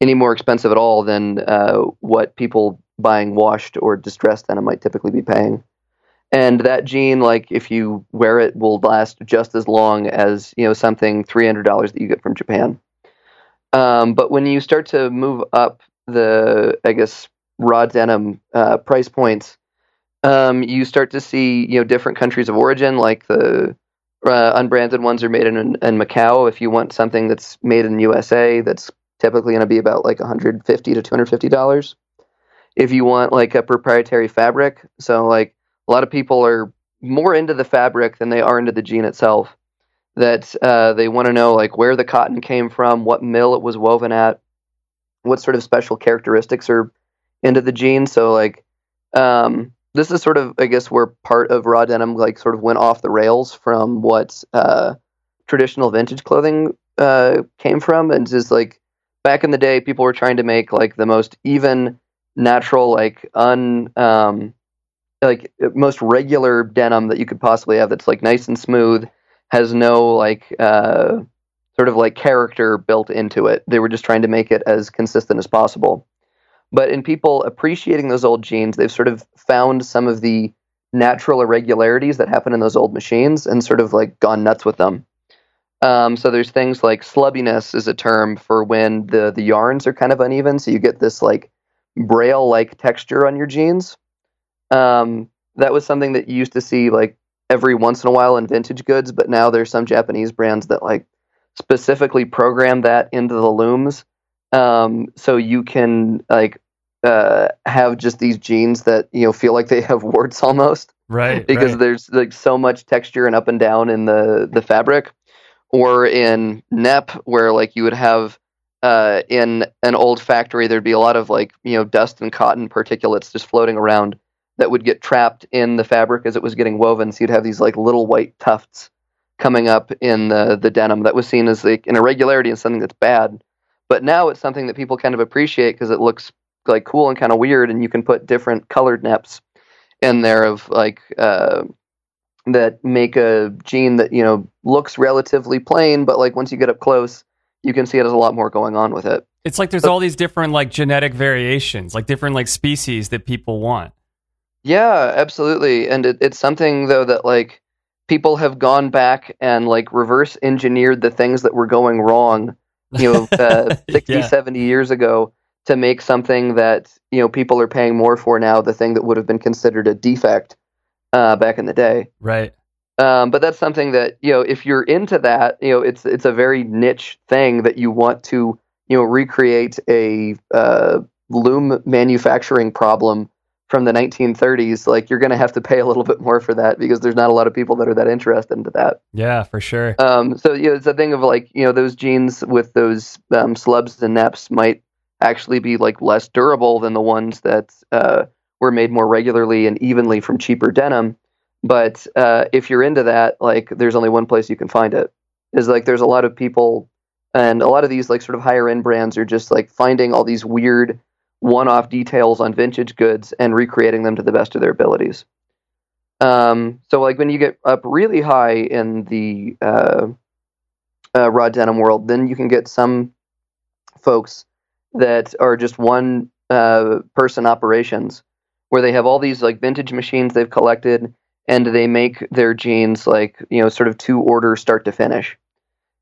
any more expensive at all than uh, what people buying washed or distressed denim might typically be paying. And that jean, like if you wear it, will last just as long as you know something three hundred dollars that you get from Japan. Um, but when you start to move up the I guess raw denim uh, price points, um, you start to see you know different countries of origin, like the uh, unbranded ones are made in, in Macau. If you want something that's made in USA, that's typically going to be about like 150 to 250 dollars. If you want like a proprietary fabric, so like a lot of people are more into the fabric than they are into the jean itself. That uh, they want to know like where the cotton came from, what mill it was woven at, what sort of special characteristics are into the jean. So like um, this is sort of I guess where part of raw denim like sort of went off the rails from what uh, traditional vintage clothing uh, came from, and just like back in the day, people were trying to make like the most even, natural, like un um, like most regular denim that you could possibly have. That's like nice and smooth, has no like uh, sort of like character built into it. They were just trying to make it as consistent as possible. But in people appreciating those old jeans, they've sort of found some of the natural irregularities that happen in those old machines and sort of like gone nuts with them. Um, so there's things like slubbiness is a term for when the the yarns are kind of uneven, so you get this like braille like texture on your jeans. Um, that was something that you used to see like every once in a while in vintage goods, but now there's some Japanese brands that like specifically program that into the looms, um, so you can like uh, have just these jeans that you know feel like they have warts almost Right. (laughs) because right. there's like so much texture and up and down in the the fabric or in nep where like you would have uh, in an old factory there'd be a lot of like you know dust and cotton particulates just floating around that would get trapped in the fabric as it was getting woven so you'd have these like little white tufts coming up in the the denim that was seen as like an irregularity and something that's bad but now it's something that people kind of appreciate because it looks like cool and kind of weird and you can put different colored neps in there of like uh, that make a jean that you know looks relatively plain, but like once you get up close, you can see it has a lot more going on with it. It's like there's all these different like genetic variations, like different like species that people want. Yeah, absolutely, and it, it's something though that like people have gone back and like reverse engineered the things that were going wrong, you know, (laughs) uh, 60, Yeah. 70 years ago to make something that you know people are paying more for now. The thing that would have been considered a defect uh, back in the day. Right. Um, but that's something that you know, if you're into that, you know, it's it's a very niche thing that you want to you know recreate a uh, loom manufacturing problem from the 1930s. Like you're going to have to pay a little bit more for that because there's not a lot of people that are that interested into that. Yeah, for sure. Um, so you know, it's a thing of like you know those jeans with those um, slubs and neps might actually be like less durable than the ones that uh, were made more regularly and evenly from cheaper denim. But uh, if you're into that, like there's only one place you can find it. Is like there's a lot of people, and a lot of these like sort of higher end brands are just like finding all these weird one-off details on vintage goods and recreating them to the best of their abilities. Um, so like when you get up really high in the uh, uh, raw denim world, then you can get some folks that are just one uh, person operations where they have all these like vintage machines they've collected and they make their jeans like you know sort of to order start to finish.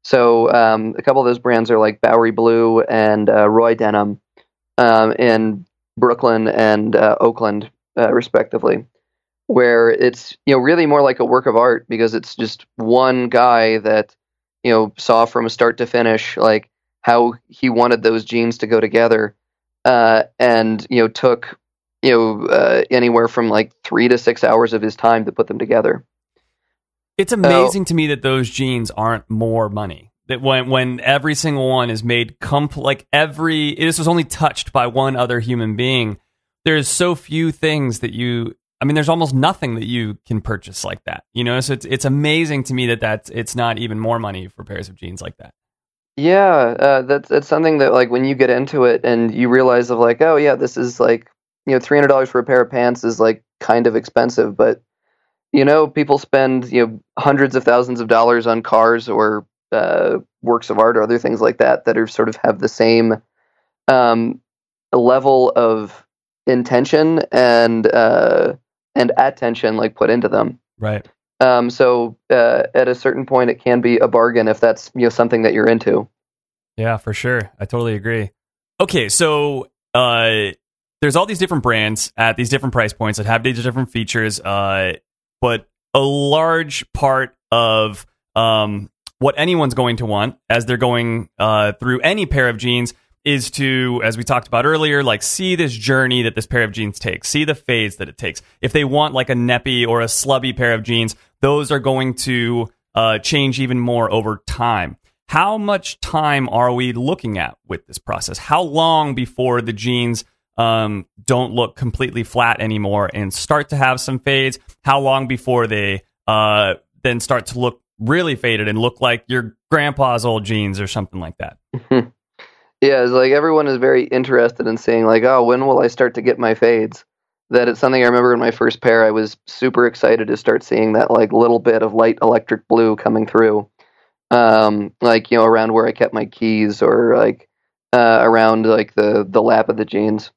So um, a couple of those brands are like Bowery Blue and uh, Roy Denim um, in Brooklyn and uh, Oakland, uh, respectively, where it's you know really more like a work of art because it's just one guy that you know saw from start to finish like how he wanted those jeans to go together, uh, and you know took you know uh, anywhere from like three to six hours of his time to put them together. It's amazing to me that those jeans aren't more money. That when when every single one is made comp like every this was only touched by one other human being. There's so few things that you. I mean, there's almost nothing that you can purchase like that. You know, so it's it's amazing to me that that's it's not even more money for pairs of jeans like that. Yeah, uh, that's that's something that like when you get into it and you realize of like, oh yeah, this is like you know three hundred dollars for a pair of pants is like kind of expensive, but you know people spend you know hundreds of thousands of dollars on cars or uh, works of art or other things like that that are sort of have the same um, level of intention and uh, and attention like put into them. Right. Um, so uh, at a certain point, it can be a bargain if that's you know something that you're into. Yeah, for sure. I totally agree. Okay, so uh, there's all these different brands at these different price points that have these different features, uh, but a large part of um, what anyone's going to want as they're going uh, through any pair of jeans is to, as we talked about earlier, like see this journey that this pair of jeans takes, see the fades that it takes. If they want like a neppy or a slubby pair of jeans, those are going to uh, change even more over time. How much time are we looking at with this process? How long before the jeans um, don't look completely flat anymore and start to have some fades? How long before they uh, then start to look really faded and look like your grandpa's old jeans or something like that? (laughs) Yeah, it's like everyone is very interested in seeing like, oh, when will I start to get my fades? That it's something I remember in my first pair. I was super excited to start seeing that like little bit of light electric blue coming through, um, like you know around where I kept my keys or like uh, around like the the lap of the jeans.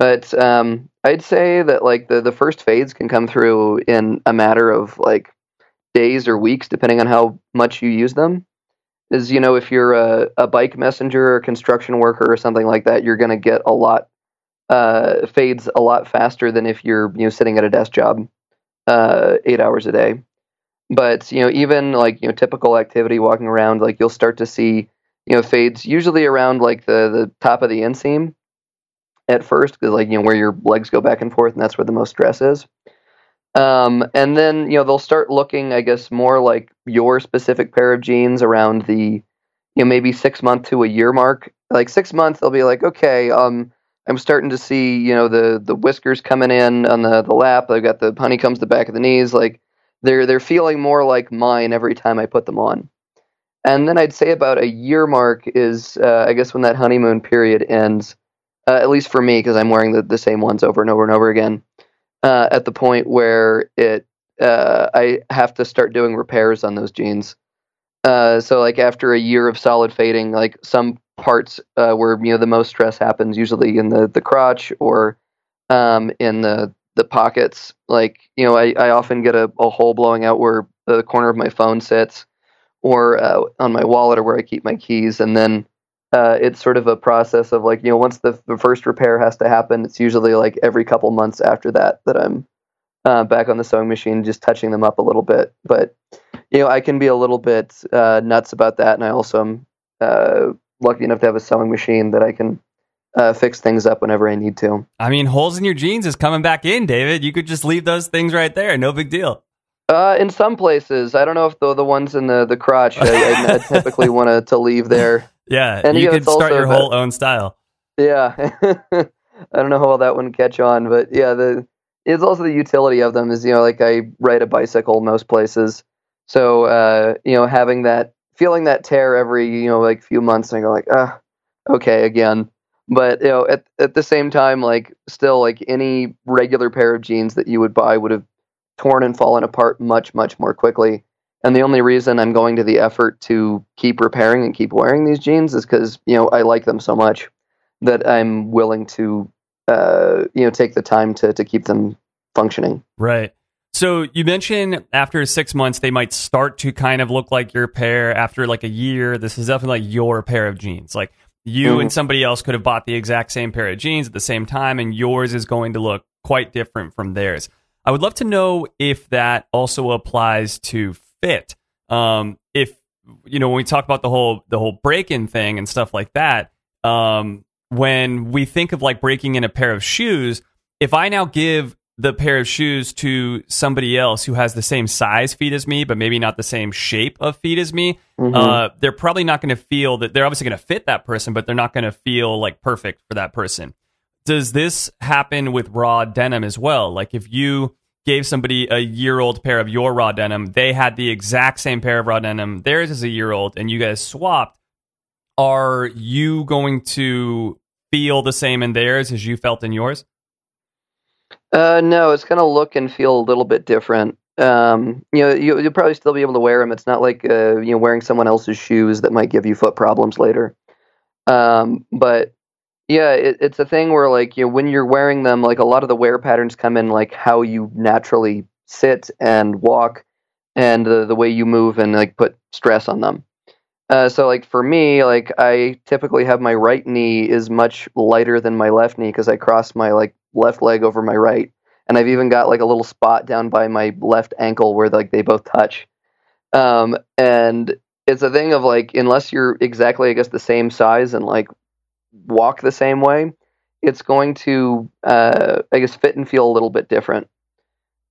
But um, I'd say that like the the first fades can come through in a matter of like days or weeks, depending on how much you use them is you know if you're a, a bike messenger or construction worker or something like that you're going to get a lot uh, fades a lot faster than if you're you know sitting at a desk job uh, eight hours a day. But you know even like you know typical activity walking around like you'll start to see you know fades usually around like the the top of the inseam at first because like you know where your legs go back and forth and that's where the most stress is um, and then you know they'll start looking, I guess, more like your specific pair of jeans around the you know maybe six month to a year mark. Like six months, they'll be like, okay, um, I'm starting to see you know the the whiskers coming in on the the lap. I've got the honeycombs the back of the knees. Like they're they're feeling more like mine every time I put them on. And then I'd say about a year mark is uh, I guess when that honeymoon period ends. Uh, at least for me, because I'm wearing the, the same ones over and over and over again uh, at the point where it uh, I have to start doing repairs on those jeans. Uh, so like after a year of solid fading, like some parts uh, where you know the most stress happens, usually in the the crotch or um, in the the pockets. Like you know, I, I often get a, a hole blowing out where the corner of my phone sits, or uh, on my wallet, or where I keep my keys, and then uh, it's sort of a process of like you know once the, the first repair has to happen it's usually like every couple months after that that i'm uh, back on the sewing machine just touching them up a little bit but you know i can be a little bit uh, nuts about that and i also am uh, lucky enough to have a sewing machine that i can uh, fix things up whenever i need to I mean, holes in your jeans is coming back in, David. You could just leave those things right there. No big deal. uh, in some places i don't know if the, the ones in the, the crotch i, I typically (laughs) want to, to leave there Yeah, And you could start your whole own style. Yeah, (laughs) I don't know how well that one catch on, but yeah, the it's also the utility of them is you know like I ride a bicycle most places, so uh, you know having that feeling that tear every you know like few months, and I go like ah okay again, but you know at at the same time like still like any regular pair of jeans that you would buy would have torn and fallen apart much much more quickly. And the only reason I'm going to the effort to keep repairing and keep wearing these jeans is because you know I like them so much that I'm willing to, uh, you know, take the time to to keep them functioning. Right. So you mentioned after six months they might start to kind of look like your pair. After like a year, this is definitely like your pair of jeans. Like you Mhm. and somebody else could have bought the exact same pair of jeans at the same time, and yours is going to look quite different from theirs. I would love to know if that also applies to fit. Um, if you know when we talk about the whole the whole break in thing and stuff like that. Um, when we think of like breaking in a pair of shoes, if I now give the pair of shoes to somebody else who has the same size feet as me, but maybe not the same shape of feet as me, Mhm. uh, they're probably not going to feel that they're obviously going to fit that person, but they're not going to feel like perfect for that person. Does this happen with raw denim as well? Like if you gave somebody a year old pair of your raw denim, they had the exact same pair of raw denim, theirs is a year old, and you guys swapped, are you going to feel the same in theirs as you felt in yours? Uh, no, it's going to look and feel a little bit different. Um, you know, you, you'll probably still be able to wear them. It's not like uh, you know wearing someone else's shoes that might give you foot problems later. Um, but yeah, it, it's a thing where like you know, when you're wearing them, like a lot of the wear patterns come in like how you naturally sit and walk, and the the way you move and like put stress on them. Uh, so like for me, like I typically have my right knee is much lighter than my left knee because I cross my like left leg over my right, and I've even got like a little spot down by my left ankle where like they both touch. Um, and it's a thing of like unless you're exactly I guess the same size and like walk the same way, it's going to uh, I guess fit and feel a little bit different.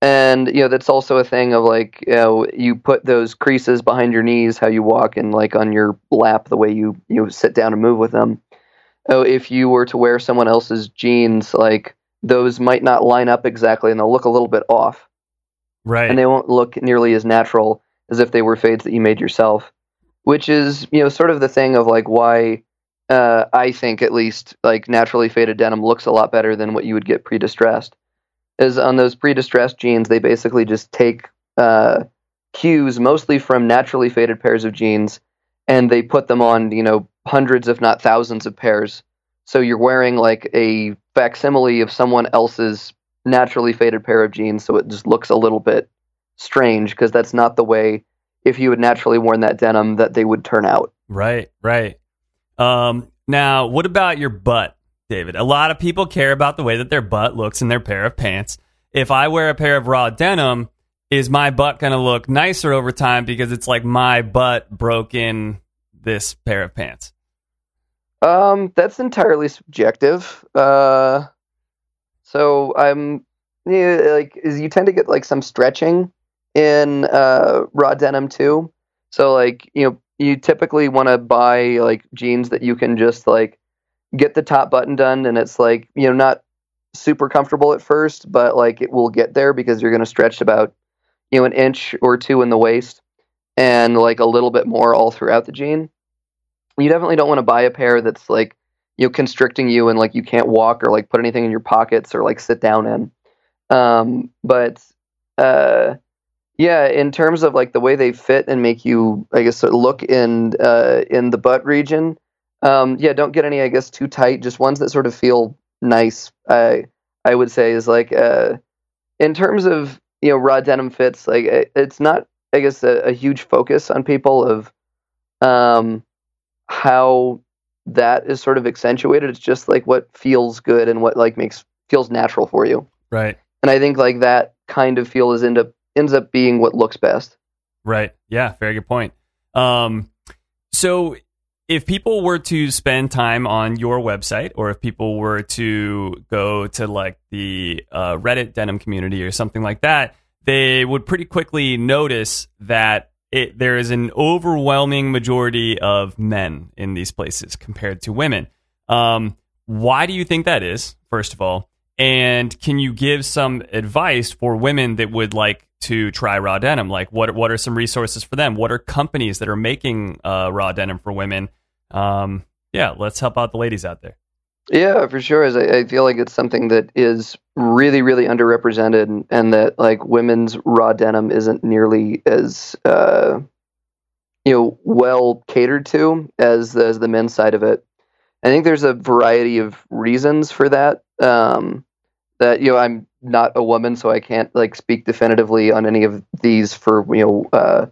And you know that's also a thing of like you know you put those creases behind your knees how you walk and like on your lap the way you you sit down and move with them. Oh, if you were to wear someone else's jeans, like those might not line up exactly and they'll look a little bit off Right. and they won't look nearly as natural as if they were fades that you made yourself. Which is, you know, sort of the thing of like why uh, I think at least like naturally faded denim looks a lot better than what you would get pre-distressed. Is on those pre-distressed jeans, they basically just take uh, cues mostly from naturally faded pairs of jeans, and they put them on, you know, hundreds if not thousands of pairs. So you're wearing like a facsimile of someone else's naturally faded pair of jeans, so it just looks a little bit strange because that's not the way if you had naturally worn that denim that they would turn out. Right, right. Um, now, what about your butt, David? A lot of people care about the way that their butt looks in their pair of pants. If I wear a pair of raw denim, is my butt going to look nicer over time because it's like my butt broke in this pair of pants? Um, that's entirely subjective. Uh, so I'm yeah, like is you tend to get like some stretching in uh raw denim too. So like you know you typically want to buy like jeans that you can just like get the top button done and it's like you know not super comfortable at first, but like it will get there because you're going to stretch about you know an inch or two in the waist and like a little bit more all throughout the jean. You definitely don't want to buy a pair that's like you know constricting you and like you can't walk or like put anything in your pockets or like sit down in. Um but uh yeah in terms of like the way they fit and make you i guess sort of look in uh in the butt region um yeah don't get any i guess too tight just ones that sort of feel nice i i would say is like uh in terms of you know raw denim fits like it's not i guess a, a huge focus on people of um how that is sort of accentuated. It's just like what feels good and what like makes feels natural for you. Right, And I think like that kind of feel is end up ends up being what looks best. right. Yeah, very good point. Um, so if people were to spend time on your website or if people were to go to like the uh, reddit denim community or something like that they would pretty quickly notice that it, there is an overwhelming majority of men in these places compared to women um, why do you think that is first of all and can you give some advice for women that would like to try raw denim like what what are some resources for them what are companies that are making uh, raw denim for women um, yeah, let's help out the ladies out there. Yeah, for sure. As I, I feel like it's something that is really, really underrepresented, and, and that like women's raw denim isn't nearly as uh, you know well catered to as as the men's side of it. I think there's a variety of reasons for that. Um, that you know, I'm not a woman, so I can't like speak definitively on any of these for you know, uh,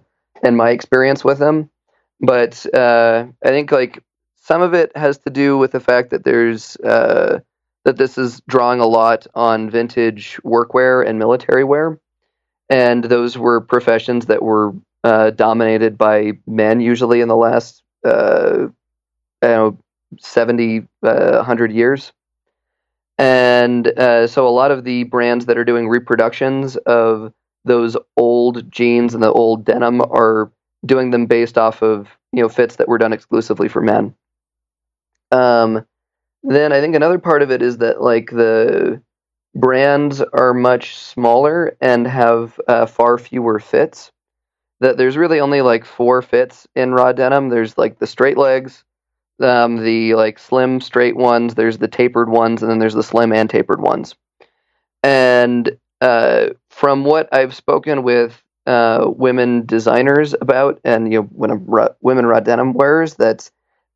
and my experience with them. But uh, I think like some of it has to do with the fact that there's uh, that this is drawing a lot on vintage workwear and military wear, and those were professions that were uh, dominated by men usually in the last uh, I don't know 70 uh, 100 years and uh, so a lot of the brands that are doing reproductions of those old jeans and the old denim are doing them based off of you know fits that were done exclusively for men um, then I think another part of it is that like the brands are much smaller and have uh, far fewer fits. That there's really only like four fits in raw denim. There's like the straight legs, um, the like slim straight ones. There's the tapered ones, and then there's the slim and tapered ones. And uh, from what I've spoken with uh, women designers about, and you know, when I'm ra- women raw denim wearers, that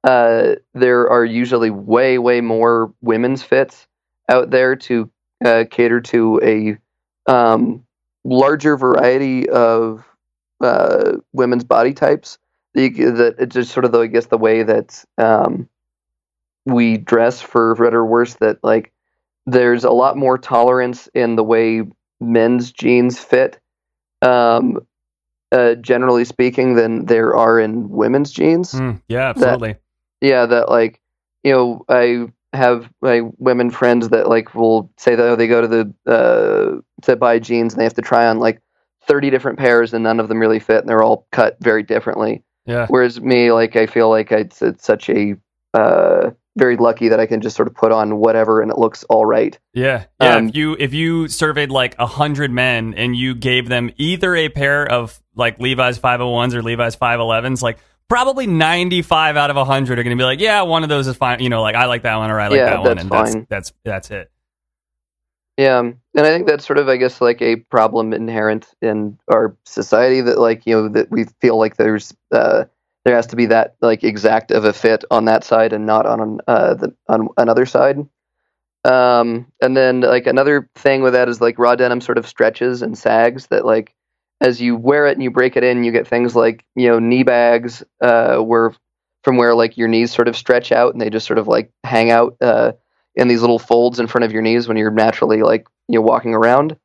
uh, there are usually way, way more women's fits out there to uh, cater to a um, larger variety of uh, women's body types the, the it's just sort of the I guess the way that um, we dress for better or worse that like there's a lot more tolerance in the way men's jeans fit um, uh, generally speaking than there are in women's jeans Mm, yeah, absolutely. yeah that like you know i have my women friends that like will say that oh, they go to the uh to buy jeans and they have to try on like 30 different pairs and none of them really fit and they're all cut very differently yeah. whereas me like i feel like it's, it's such a uh very lucky that i can just sort of put on whatever and it looks all right Yeah, yeah. Um, if you if you surveyed like a hundred men and you gave them either a pair of like Levi's five hundred ones or Levi's five elevens, like probably ninety five out of hundred are going to be like, yeah, one of those is fine. You know, like I like that one or I like Yeah, that one, that's and fine. that's that's that's it. Yeah, and I think that's sort of, I guess, like a problem inherent in our society that, like, you know, that we feel like there's uh, there has to be that like exact of a fit on that side and not on uh, the on another side. Um, and then like another thing with that is like raw denim sort of stretches and sags that like as you wear it and you break it in, you get things like you know knee bags uh, where from where like your knees sort of stretch out and they just sort of like hang out. Uh, in these little folds in front of your knees when you're naturally like you know walking around.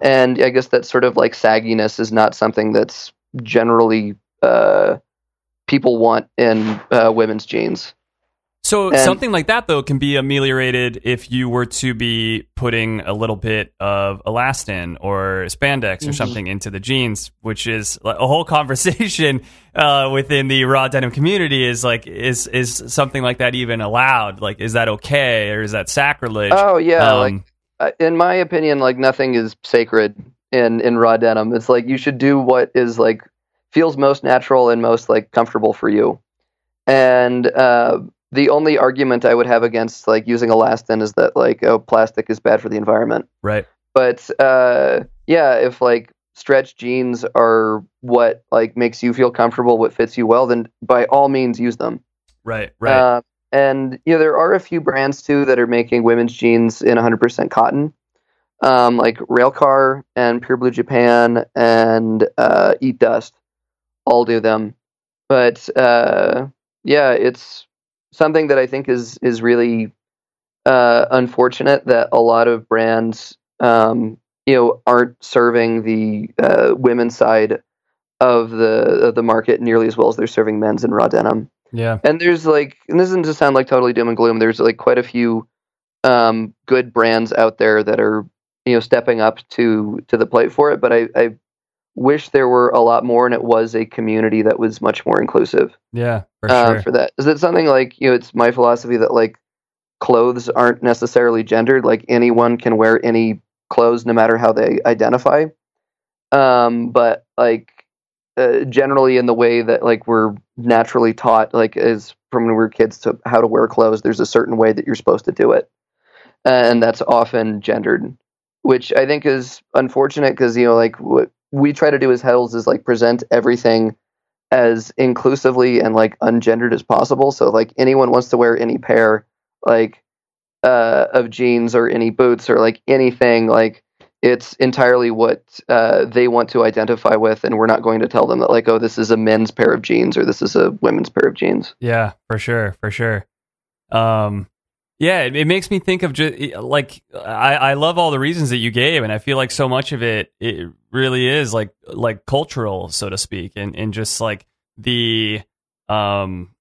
And i guess that sort of like sagginess is not something that's generally uh people want in uh, women's jeans So And- something like that though can be ameliorated if you were to be putting a little bit of elastane or spandex or Mhm. something into the jeans, which is a whole (laughs) conversation uh, within the raw denim community. Is like is is something like that even allowed? Like, is that okay or is that sacrilege? oh yeah Um, like uh, in my opinion like nothing is sacred in in raw denim it's like you should do what is like feels most natural and most like comfortable for you and uh the only argument I would have against like using elastane is that like oh plastic is bad for the environment. right. but uh, yeah, if like stretch jeans are what like makes you feel comfortable, what fits you well, then by all means use them. Right. Right. Uh, and you know there are a few brands too that are making women's jeans in 100% cotton, um, like Railcar and Pure Blue Japan and uh, Eat Dust, all do them. But uh, yeah, it's something that I think is is really uh, unfortunate that a lot of brands, um, you know, aren't serving the uh, women's side of the of the market nearly as well as they're serving men's in raw denim. yeah. And there's like, and this doesn't to sound like totally doom and gloom. There's like quite a few um, good brands out there that are you know stepping up to to the plate for it. But I, I wish there were a lot more, and it was a community that was much more inclusive Yeah. For uh, sure. for that. Is it something like you know? It's my philosophy that like clothes aren't necessarily gendered. Like anyone can wear any clothes, no matter how they identify. Um, but like uh, generally, in the way that like we're naturally taught, like as from when we were kids, to how to wear clothes, there's a certain way that you're supposed to do it, and that's often gendered, which I think is unfortunate because you know like what we try to do as Heddels is like present everything as inclusively and like ungendered as possible. So like anyone wants to wear any pair like uh, of jeans or any boots or like anything like it's entirely what uh, they want to identify with, and we're not going to tell them that like oh this is a men's pair of jeans or this is a women's pair of jeans. Yeah, for sure, for sure. Um, yeah, it, it makes me think of just like I, I love all the reasons that you gave, and I feel like so much of it it really is like like cultural, so to speak, and and just like the um,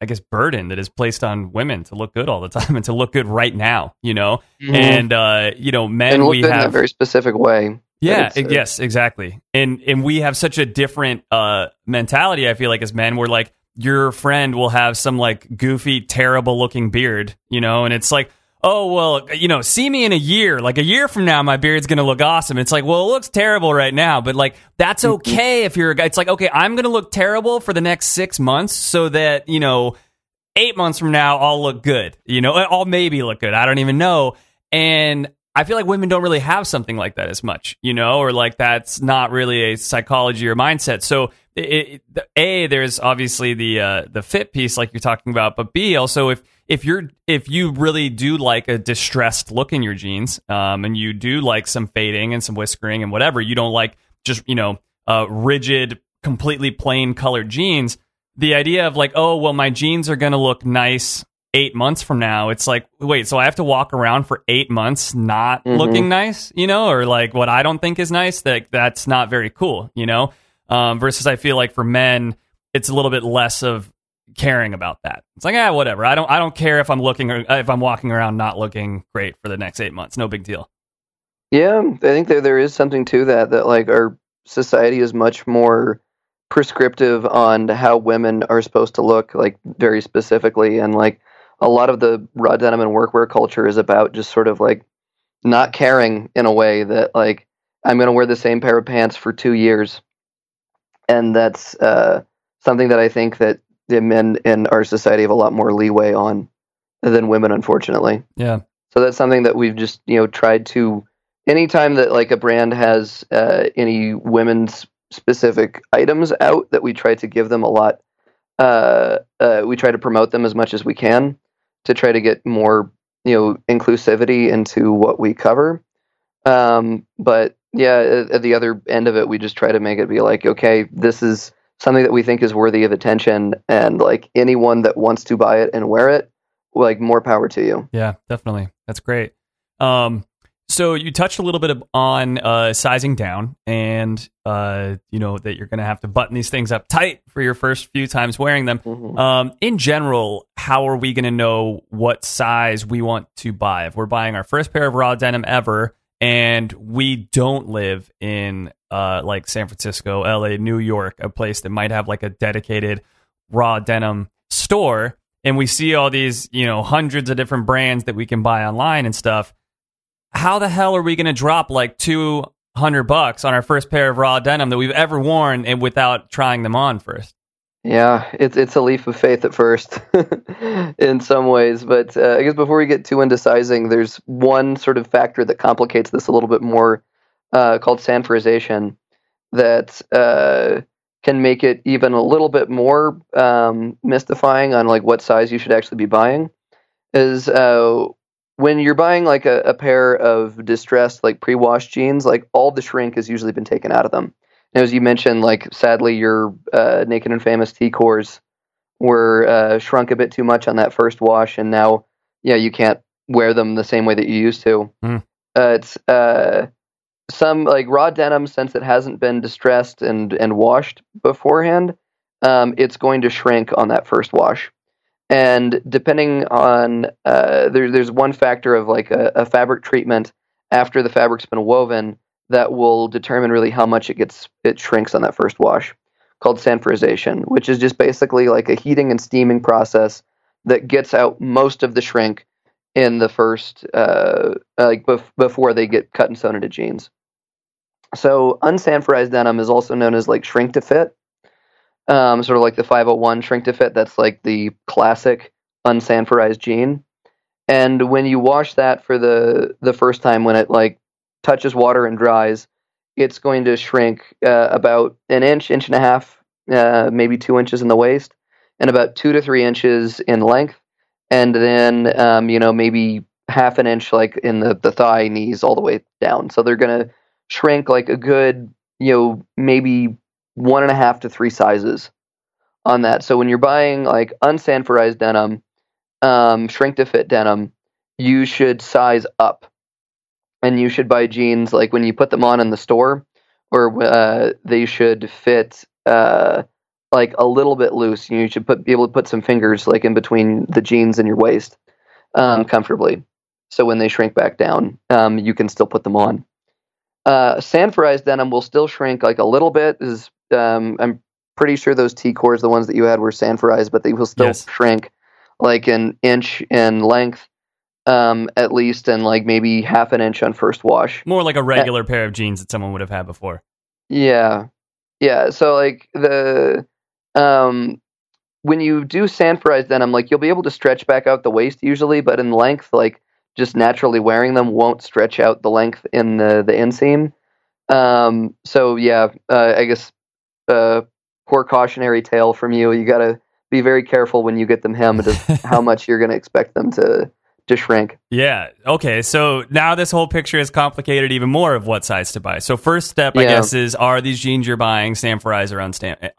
I guess burden that is placed on women to look good all the (laughs) time and to look good right now, you know, and uh, you know, men and we good in a very specific way. yeah, uh, yes, exactly. And and we have such a different uh mentality, I feel like as men, we're like your friend will have some like goofy, terrible looking beard, you know, and it's like, oh well, you know, see me in a year. Like a year from now, my beard's gonna look awesome. It's like, well, it looks terrible right now, but like that's mm-hmm. okay if you're a guy. It's like, okay, I'm gonna look terrible for the next six months so that, you know, eight months from now I'll look good. You know, I'll maybe look good. I don't even know. And I feel like women don't really have something like that as much, you know, or like that's not really a psychology or mindset. So, it, it, a there's obviously the uh, the fit piece, like you're talking about, but b also if if you're if you really do like a distressed look in your jeans, um, and you do like some fading and some whiskering and whatever, you don't like just you know uh, rigid completely plain colored jeans, the idea of like, oh, well, my jeans are to look nice eight months from now. It's like, wait, so I have to walk around for eight months not Mhm. looking nice, you know, or like what I don't think is nice. That that's not very cool, you know. Um, versus, I feel like for men, it's a little bit less of caring about that. It's like, ah, whatever. I don't, I don't care if I'm looking or if I'm walking around not looking great for the next eight months. No big deal. Yeah, I think there there is something to that. That like our society is much more prescriptive on how women are supposed to look, like very specifically, and like a lot of the raw denim and workwear culture is about just sort of like not caring in a way that like I'm going to wear the same pair of pants for two years, and that's uh, something that I think that the men in our society have a lot more leeway on than women, unfortunately. Yeah. So that's something that we've just you know tried to. Anytime that like a brand has uh, any women's specific items out, that we try to give them a lot. Uh, uh, we try to promote them as much as we can to try to get more you know inclusivity into what we cover. Um, but yeah, at, at the other end of it, we just try to make it be like, okay, this is something that we think is worthy of attention, and like anyone that wants to buy it and wear it, like more power to you. Yeah, definitely. That's great. Um, so you touched a little bit of, on uh, sizing down, and uh, you know that you're going to have to button these things up tight for your first few times wearing them. Mhm. Um, in general, how are we going to know what size we want to buy if we're buying our first pair of raw denim ever, and we don't live in uh, like San Francisco, L.A., New York, a place that might have like a dedicated raw denim store? and we see all these, you know, hundreds of different brands that we can buy online and stuff. How the hell are we going to drop like 200 bucks on our first pair of raw denim that we've ever worn and without trying them on first? Yeah, it's it's a leap of faith at first, (laughs) in some ways. But uh, I guess before we get too into sizing, there's one sort of factor that complicates this a little bit more, uh, called sanforization, that uh, can make it even a little bit more um, mystifying on like what size you should actually be buying. Is uh, when you're buying like a, a pair of distressed like pre-washed jeans, like all the shrink has usually been taken out of them. And as you mentioned, like sadly, your uh, naked and famous T cores were uh, shrunk a bit too much on that first wash, and now, yeah, you can't wear them the same way that you used to. Hmm. Uh, it's uh, some like raw denim, since it hasn't been distressed and and washed beforehand, um, it's going to shrink on that first wash. And depending on uh, there, there's one factor of like a, a fabric treatment after the fabric's been woven that will determine really how much it gets it shrinks on that first wash called sanforization which is just basically like a heating and steaming process that gets out most of the shrink in the first uh, like bef- before they get cut and sewn into jeans. So unsanforized denim is also known as like shrink to fit um, sort of like the 501 shrink to fit that's like the classic unsanforized jean and when you wash that for the the first time when it like touches water and dries, it's going to shrink uh, about an inch, inch and a half, uh, maybe two inches in the waist, and about two to three inches in length, and then um, you know maybe half an inch like in the the thigh, knees, all the way down. So they're to shrink like a good you know maybe one and a half to three sizes on that. So when you're buying like unsanforized denim, um, shrink to fit denim, you should size up. And you should buy jeans like when you put them on in the store or uh, they should fit uh, like a little bit loose. You should put be able to put some fingers like in between the jeans and your waist um, comfortably. So when they shrink back down um, you can still put them on. Uh, sanforized denim will still shrink like a little bit is um, i'm pretty sure those t cores the ones that you had were sanforized but they will still Yes. shrink like an inch in length um, at least, and like maybe half an inch on first wash. More like a regular pair of jeans that someone would have had before. Yeah, yeah. So like the um, when you do sanforized denim, like you'll be able to stretch back out the waist usually, but in length, like just naturally wearing them won't stretch out the length in the the inseam. Um, so yeah, uh, I guess uh, poor cautionary tale from you. You got to be very careful when you get them hemmed of (laughs) how much you're going to expect them to to shrink. Yeah. Okay. So now this whole picture is complicated even more of what size to buy. So first step, I Yeah. guess, is are these jeans you're buying sanforized or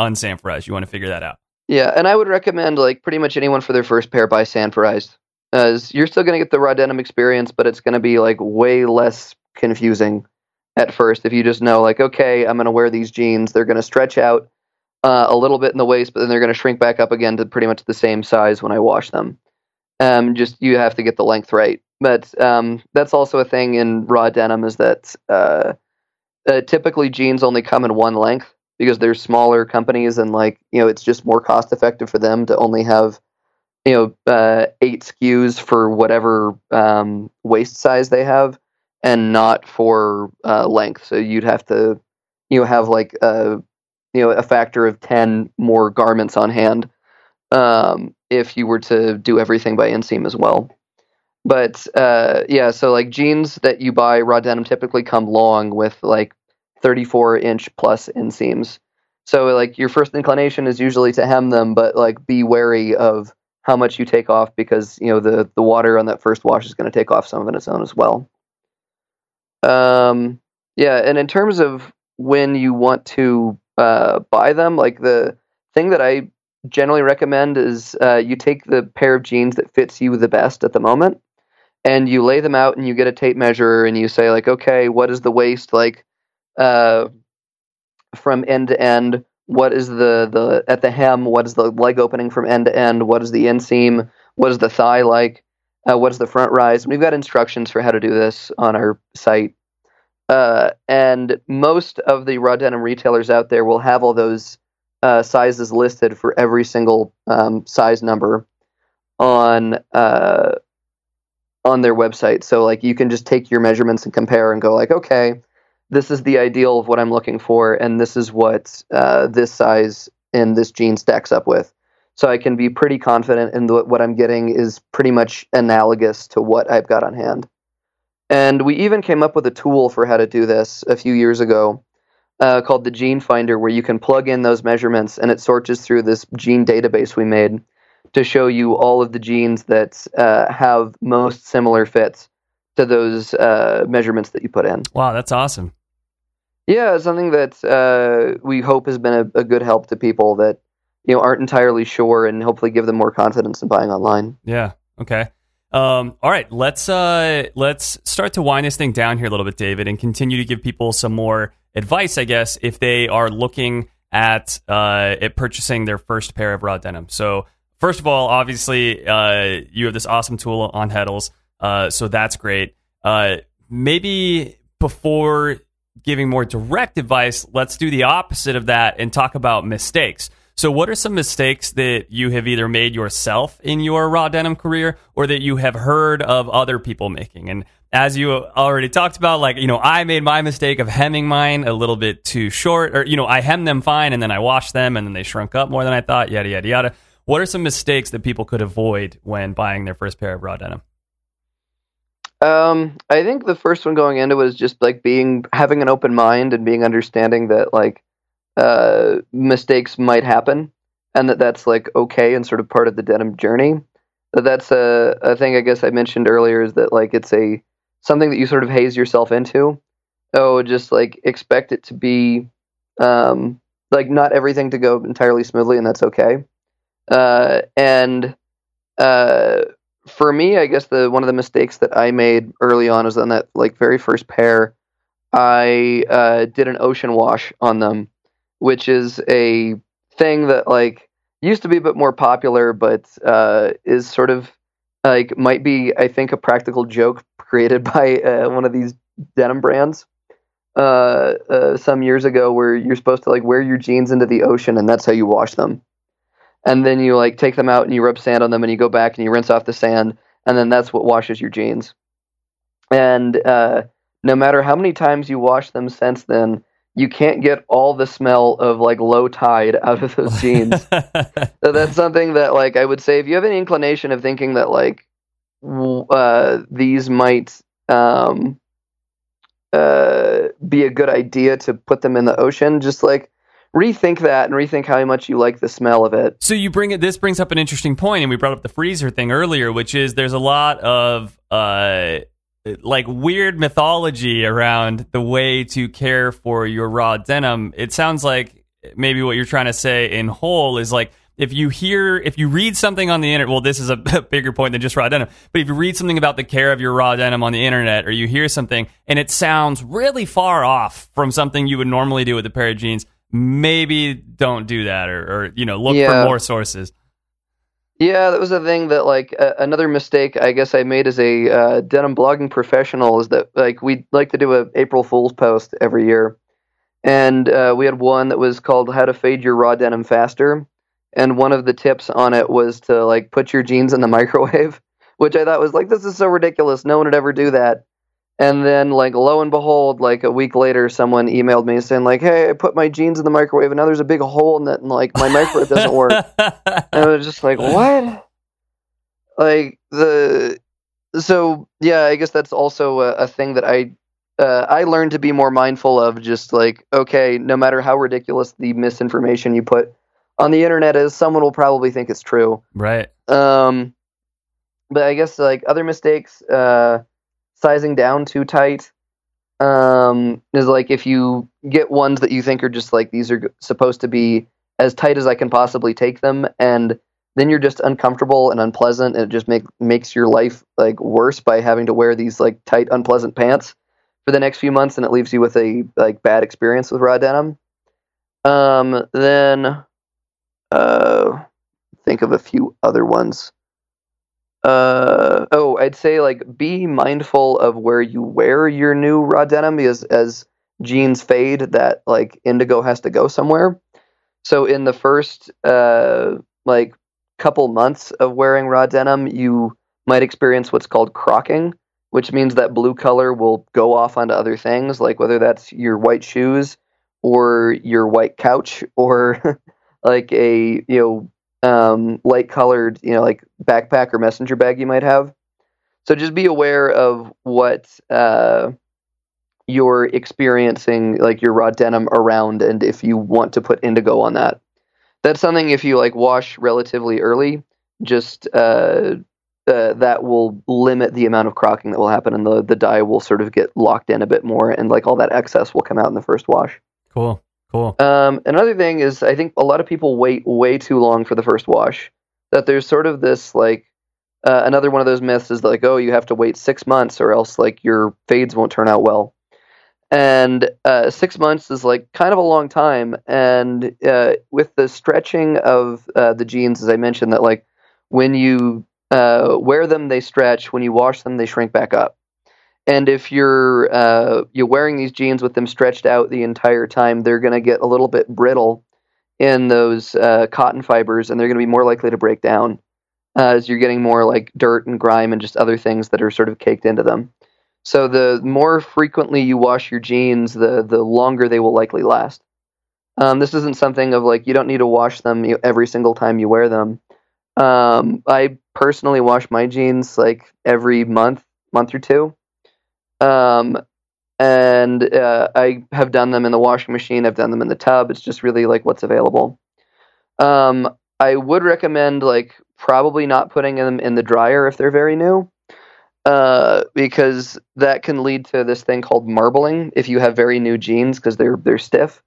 unsanforized? You want to figure that out. Yeah, and I would recommend like pretty much anyone for their first pair buy Sanforized, as you're still going to get the raw denim experience, but it's going to be like way less confusing at first if you just know like okay, I'm going to wear these jeans. They're going to stretch out uh, a little bit in the waist, but then they're going to shrink back up again to pretty much the same size when I wash them. Um, just you have to get the length right, but um, that's also a thing in raw denim is that uh, uh, typically jeans only come in one length because they're smaller companies and like you know it's just more cost effective for them to only have you know uh, eight SKUs for whatever um, waist size they have and not for uh, length. So you'd have to you know have like a you know a factor of ten more garments on hand um, if you were to do everything by inseam as well. But uh, yeah, so like jeans that you buy raw denim typically come long with like 34 inch plus inseams. So like your first inclination is usually to hem them, but like be wary of how much you take off because you know the the water on that first wash is going to take off some of it its own as well. Um, yeah, and in terms of when you want to uh, buy them, like the thing that I generally recommend is uh, you take the pair of jeans that fits you the best at the moment, and you lay them out, and you get a tape measure, and you say like, okay, what is the waist like uh, from end to end? What is the the at the hem? What is the leg opening from end to end? What is the inseam? What is the thigh like? Uh, what is the front rise? We've got instructions for how to do this on our site. Uh, and most of the raw denim retailers out there will have all those uh, sizes listed for every single um, size number on uh, on their website. So like you can just take your measurements and compare and go like, okay, this is the ideal of what I'm looking for, and this is what uh, this size in this jean stacks up with. So I can be pretty confident in the, what I'm getting is pretty much analogous to what I've got on hand. And we even came up with a tool for how to do this a few years ago uh, called the Jean Finder, where you can plug in those measurements and it searches through this jean database we made to show you all of the jeans that uh, have most similar fits to those uh, measurements that you put in. Wow, that's awesome. Yeah, something that uh, we hope has been a, a good help to people that you know aren't entirely sure, and hopefully give them more confidence in buying online. Yeah. Okay. Um, all right. Let's uh, let's start to wind this thing down here a little bit, David, and continue to give people some more advice, I guess, if they are looking at uh, at purchasing their first pair of raw denim. So first of all, obviously, uh, you have this awesome tool on Heddels, uh, so that's great. Uh, maybe before giving more direct advice, let's do the opposite of that and talk about mistakes. So, what are some mistakes that you have either made yourself in your raw denim career or that you have heard of other people making? And as you already talked about, like, you know, I made my mistake of hemming mine a little bit too short, or, you know, I hemmed them fine and then I washed them and then they shrunk up more than I thought, yada, yada, yada. What are some mistakes that people could avoid when buying their first pair of raw denim? Um, I think the first one going into was just like being having an open mind and being understanding that like uh, mistakes might happen and that that's like okay and sort of part of the denim journey. That That's a, a thing I guess I mentioned earlier is that like it's a something that you sort of haze yourself into. Oh, just like expect it to be um, like not everything to go entirely smoothly, and that's okay. Uh, and uh, for me, I guess the one of the mistakes that I made early on was on that like very first pair. I uh, did an ocean wash on them, which is a thing that like used to be a bit more popular, but uh, is sort of like might be I think a practical joke created (laughs) by uh, one of these denim brands uh, uh, some years ago, where you're supposed to like wear your jeans into the ocean and that's how you wash them. And then you like take them out and you rub sand on them and you go back and you rinse off the sand and then that's what washes your jeans. And uh, no matter how many times you wash them since then you can't get all the smell of like low tide out of those jeans (laughs) so that's something that like i would say if you have an inclination of thinking that like uh, these might um, uh, be a good idea to put them in the ocean just like rethink that and rethink how much you like the smell of it. So you bring it. This brings up an interesting point, and we brought up the freezer thing earlier, which is there's a lot of uh, like weird mythology around the way to care for your raw denim. It sounds like maybe what you're trying to say in whole is like if you hear if you read something on the internet well this is a (laughs) bigger point than just raw denim but if you read something about the care of your raw denim on the internet or you hear something and it sounds really far off from something you would normally do with a pair of jeans maybe don't do that or, or you know look Yeah. for more sources Yeah, that was the thing that like uh, another mistake I guess I made as a uh, denim blogging professional is that like we like to do a April Fool's post every year, and uh, we had one that was called "How to Fade Your Raw Denim Faster," and one of the tips on it was to like put your jeans in the (laughs) microwave, which I thought was like this is so ridiculous. No one would ever do that. And then, like, lo and behold, like a week later, someone emailed me saying, like, "Hey, I put my jeans in the microwave, and now there's a big hole in it, and like my microwave doesn't work." (laughs) And I was just like, what? Like the so yeah, I guess that's also a, a thing that I uh, I learned to be more mindful of. Just like okay, no matter how ridiculous the misinformation you put on the internet is, someone will probably think it's true. right Um, but I guess like other mistakes, uh, sizing down too tight. Um, is like if you get ones that you think are just like these are supposed to be as tight as I can possibly take them, and then you're just uncomfortable and unpleasant, and it just make makes your life like worse by having to wear these like tight, unpleasant pants for the next few months, and it leaves you with a like bad experience with raw denim. Um, then, uh, think of a few other ones. Uh oh, I'd say like be mindful of where you wear your new raw denim because as jeans fade, that like indigo has to go somewhere. So in the first uh like couple months of wearing raw denim, you might experience what's called crocking, which means that blue color will go off onto other things, like whether that's your white shoes or your white couch or (laughs) like a you know um, light colored, you know, like backpack or messenger bag you might have. So just be aware of what uh, you're experiencing, like your raw denim around, and if you want to put indigo on that. That's something if you like wash relatively early, just uh, uh, that will limit the amount of crocking that will happen, and the the dye will sort of get locked in a bit more, and like all that excess will come out in the first wash. cool cool Um, another thing is, I think a lot of people wait way too long for the first wash. That there's sort of this like uh, another one of those myths is like, oh, you have to wait six months or else like your fades won't turn out well. And uh, six months is like kind of a long time. And uh, with the stretching of uh, the jeans, as I mentioned, that like when you uh, wear them, they stretch. When you wash them, they shrink back up. And if you're uh, you're wearing these jeans with them stretched out the entire time, they're going to get a little bit brittle in those uh, cotton fibers, and they're going to be more likely to break down uh, as you're getting more like dirt and grime and just other things that are sort of caked into them. So the more frequently you wash your jeans, the the longer they will likely last. Um, this isn't something of like you don't need to wash them every single time you wear them. Um, I personally wash my jeans like every month, month or two. Um, and uh, I have done them in the washing machine. I've done them in the tub. It's just really like what's available. Um, I would recommend like probably not putting them in the dryer if they're very new, uh, because that can lead to this thing called marbling if you have very new jeans because they're they're stiff,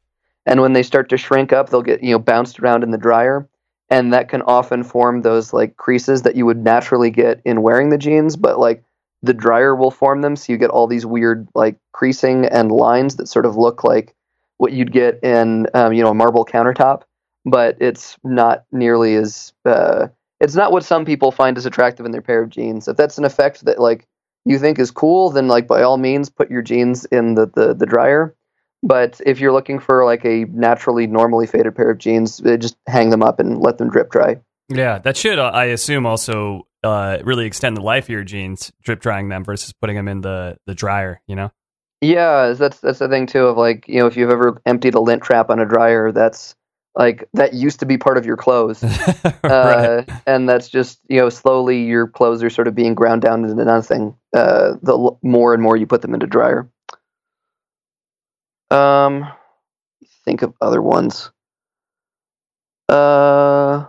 and when they start to shrink up, they'll get you know bounced around in the dryer, and that can often form those like creases that you would naturally get in wearing the jeans, but like the dryer will form them so you get all these weird like creasing and lines that sort of look like what you'd get in um, you know a marble countertop but it's not nearly as uh, it's not what some people find as attractive in their pair of jeans. If that's an effect that like you think is cool then like by all means put your jeans in the the, the dryer. But if you're looking for like a naturally normally faded pair of jeans eh, just hang them up and let them drip dry. Yeah, that should, uh, I assume, also uh, really extend the life of your jeans, drip drying them versus putting them in the, the dryer, you know? Yeah, that's that's the thing too of like you know if you've ever emptied a lint trap on a dryer, that's like that used to be part of your clothes, (laughs) uh, right. and that's just you know slowly your clothes are sort of being ground down into nothing. Uh, the l- more and more you put them into dryer. Um, think of other ones. Uh,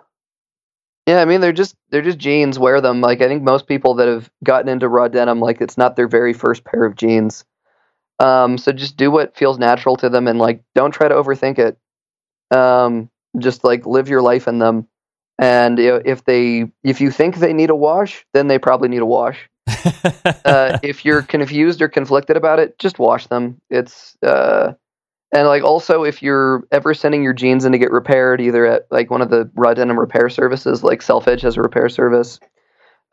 yeah, I mean they're just they're just jeans. Wear them. Like I think most people that have gotten into raw denim, like it's not their very first pair of jeans. Um, so just do what feels natural to them, and like don't try to overthink it. Um, just like live your life in them. And if they if you think they need a wash, then they probably need a wash. (laughs) uh, if you're confused or conflicted about it, just wash them. It's uh, and like also if you're ever sending your jeans in to get repaired, either at like one of the raw denim repair services, like Self Edge has a repair service,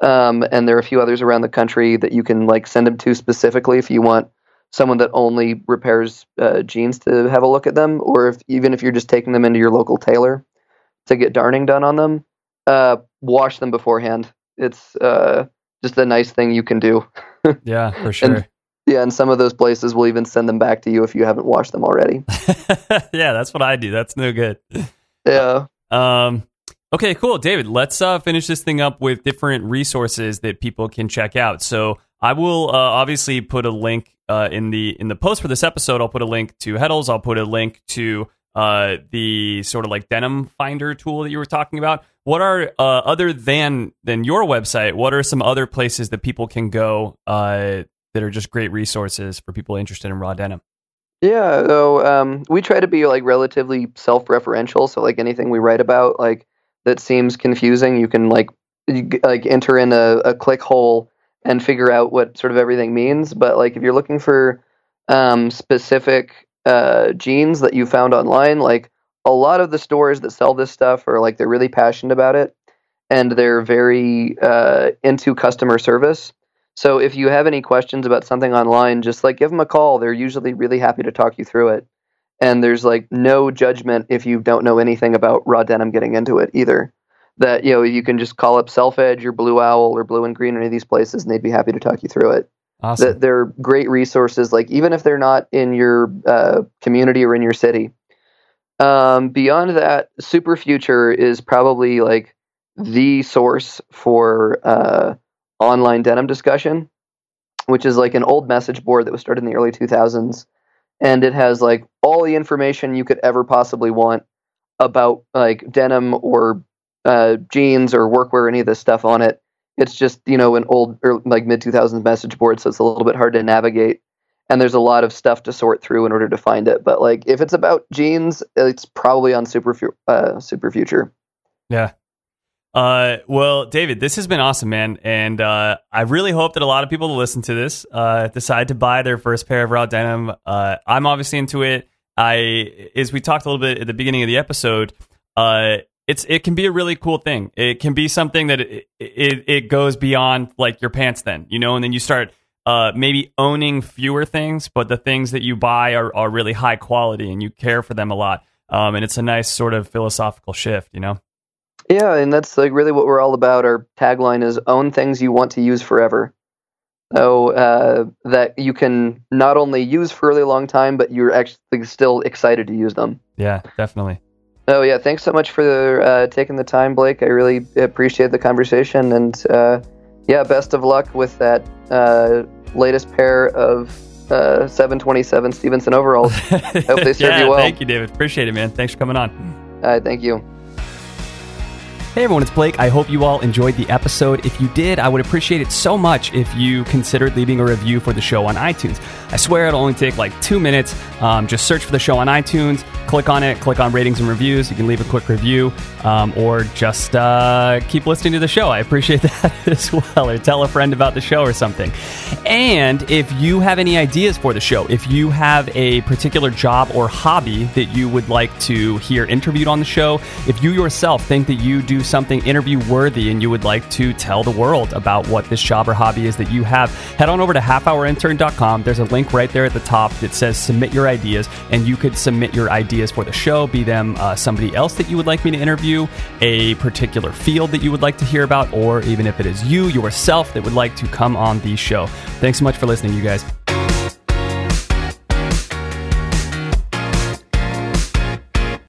um, and there are a few others around the country that you can like send them to specifically if you want someone that only repairs uh, jeans to have a look at them, or if even if you're just taking them into your local tailor to get darning done on them, uh, wash them beforehand. It's uh, just a nice thing you can do. (laughs) yeah, for sure. And, yeah, and some of those places will even send them back to you if you haven't washed them already. (laughs) yeah, that's what I do. That's no good. Yeah. Um. Okay, cool, David. Let's uh, finish this thing up with different resources that people can check out. So I will uh, obviously put a link uh, in the in the post for this episode. I'll put a link to Heddels. I'll put a link to uh, the sort of like denim finder tool that you were talking about. What are uh, other than than your website? What are some other places that people can go uh, that are just great resources for people interested in raw denim. Yeah, so um, we try to be like relatively self-referential. So like anything we write about, like that seems confusing, you can like you, like enter in a, a click hole and figure out what sort of everything means. But like if you're looking for um, specific uh, jeans that you found online, like a lot of the stores that sell this stuff are like they're really passionate about it and they're very uh, into customer service. So if you have any questions about something online, just like give them a call. They're usually really happy to talk you through it. And there's like no judgment if you don't know anything about raw denim getting into it either. That you know you can just call up Self Edge or Blue Owl or Blue in Green or any of these places, and they'd be happy to talk you through it. Awesome. That they're great resources. Like even if they're not in your uh, community or in your city. Um, beyond that, Super Future is probably like the source for. Uh, online denim discussion, which is like an old message board that was started in the early 2000s. And it has like all the information you could ever possibly want about like denim or uh, jeans or workwear, any of this stuff on it. It's just, you know, an old or like mid 2000s message board, so it's a little bit hard to navigate. And there's a lot of stuff to sort through in order to find it. But like if it's about jeans, it's probably on Super, uh, Super Future. Yeah, uh, well, David, this has been awesome, man, and uh, I really hope that a lot of people listen to this uh, decide to buy their first pair of raw denim. Uh, I'm obviously into it. I, as we talked a little bit at the beginning of the episode, uh, it's it can be a really cool thing. It can be something that it, it, it goes beyond like your pants, then you know, and then you start uh, maybe owning fewer things, but the things that you buy are, are really high quality, and you care for them a lot. Um, and it's a nice sort of philosophical shift, you know. Yeah, and that's like really what we're all about. Our tagline is own things you want to use forever. So uh, that you can not only use for a really long time, but you're actually still excited to use them. Yeah, definitely. Oh yeah, thanks so much for uh, taking the time, Blake. I really appreciate the conversation, and uh, yeah, best of luck with that uh, latest pair of uh, 727 Stevenson overalls. (laughs) I hope they serve yeah, you well. Thank you, David. Appreciate it, man. Thanks for coming on. All right, thank you. Hey everyone, it's Blake. I hope you all enjoyed the episode. If you did, I would appreciate it so much if you considered leaving a review for the show on iTunes. I swear it'll only take like two minutes. Um, just search for the show on iTunes, click on it, click on ratings and reviews. You can leave a quick review um, or just uh, keep listening to the show. I appreciate (laughs) that as well. Or tell a friend about the show or something. And if you have any ideas for the show, if you have a particular job or hobby that you would like to hear interviewed on the show, if you yourself think that you do something interview worthy and you would like to tell the world about what this job or hobby is that you have, head on over to halfhourintern.com. There's a link right there at the top that says submit your ideas, and you could submit your ideas for the show, be them uh, somebody else that you would like me to interview, a particular field that you would like to hear about, or even if it is you yourself that would like to come on the show. Thanks so much for listening, you guys.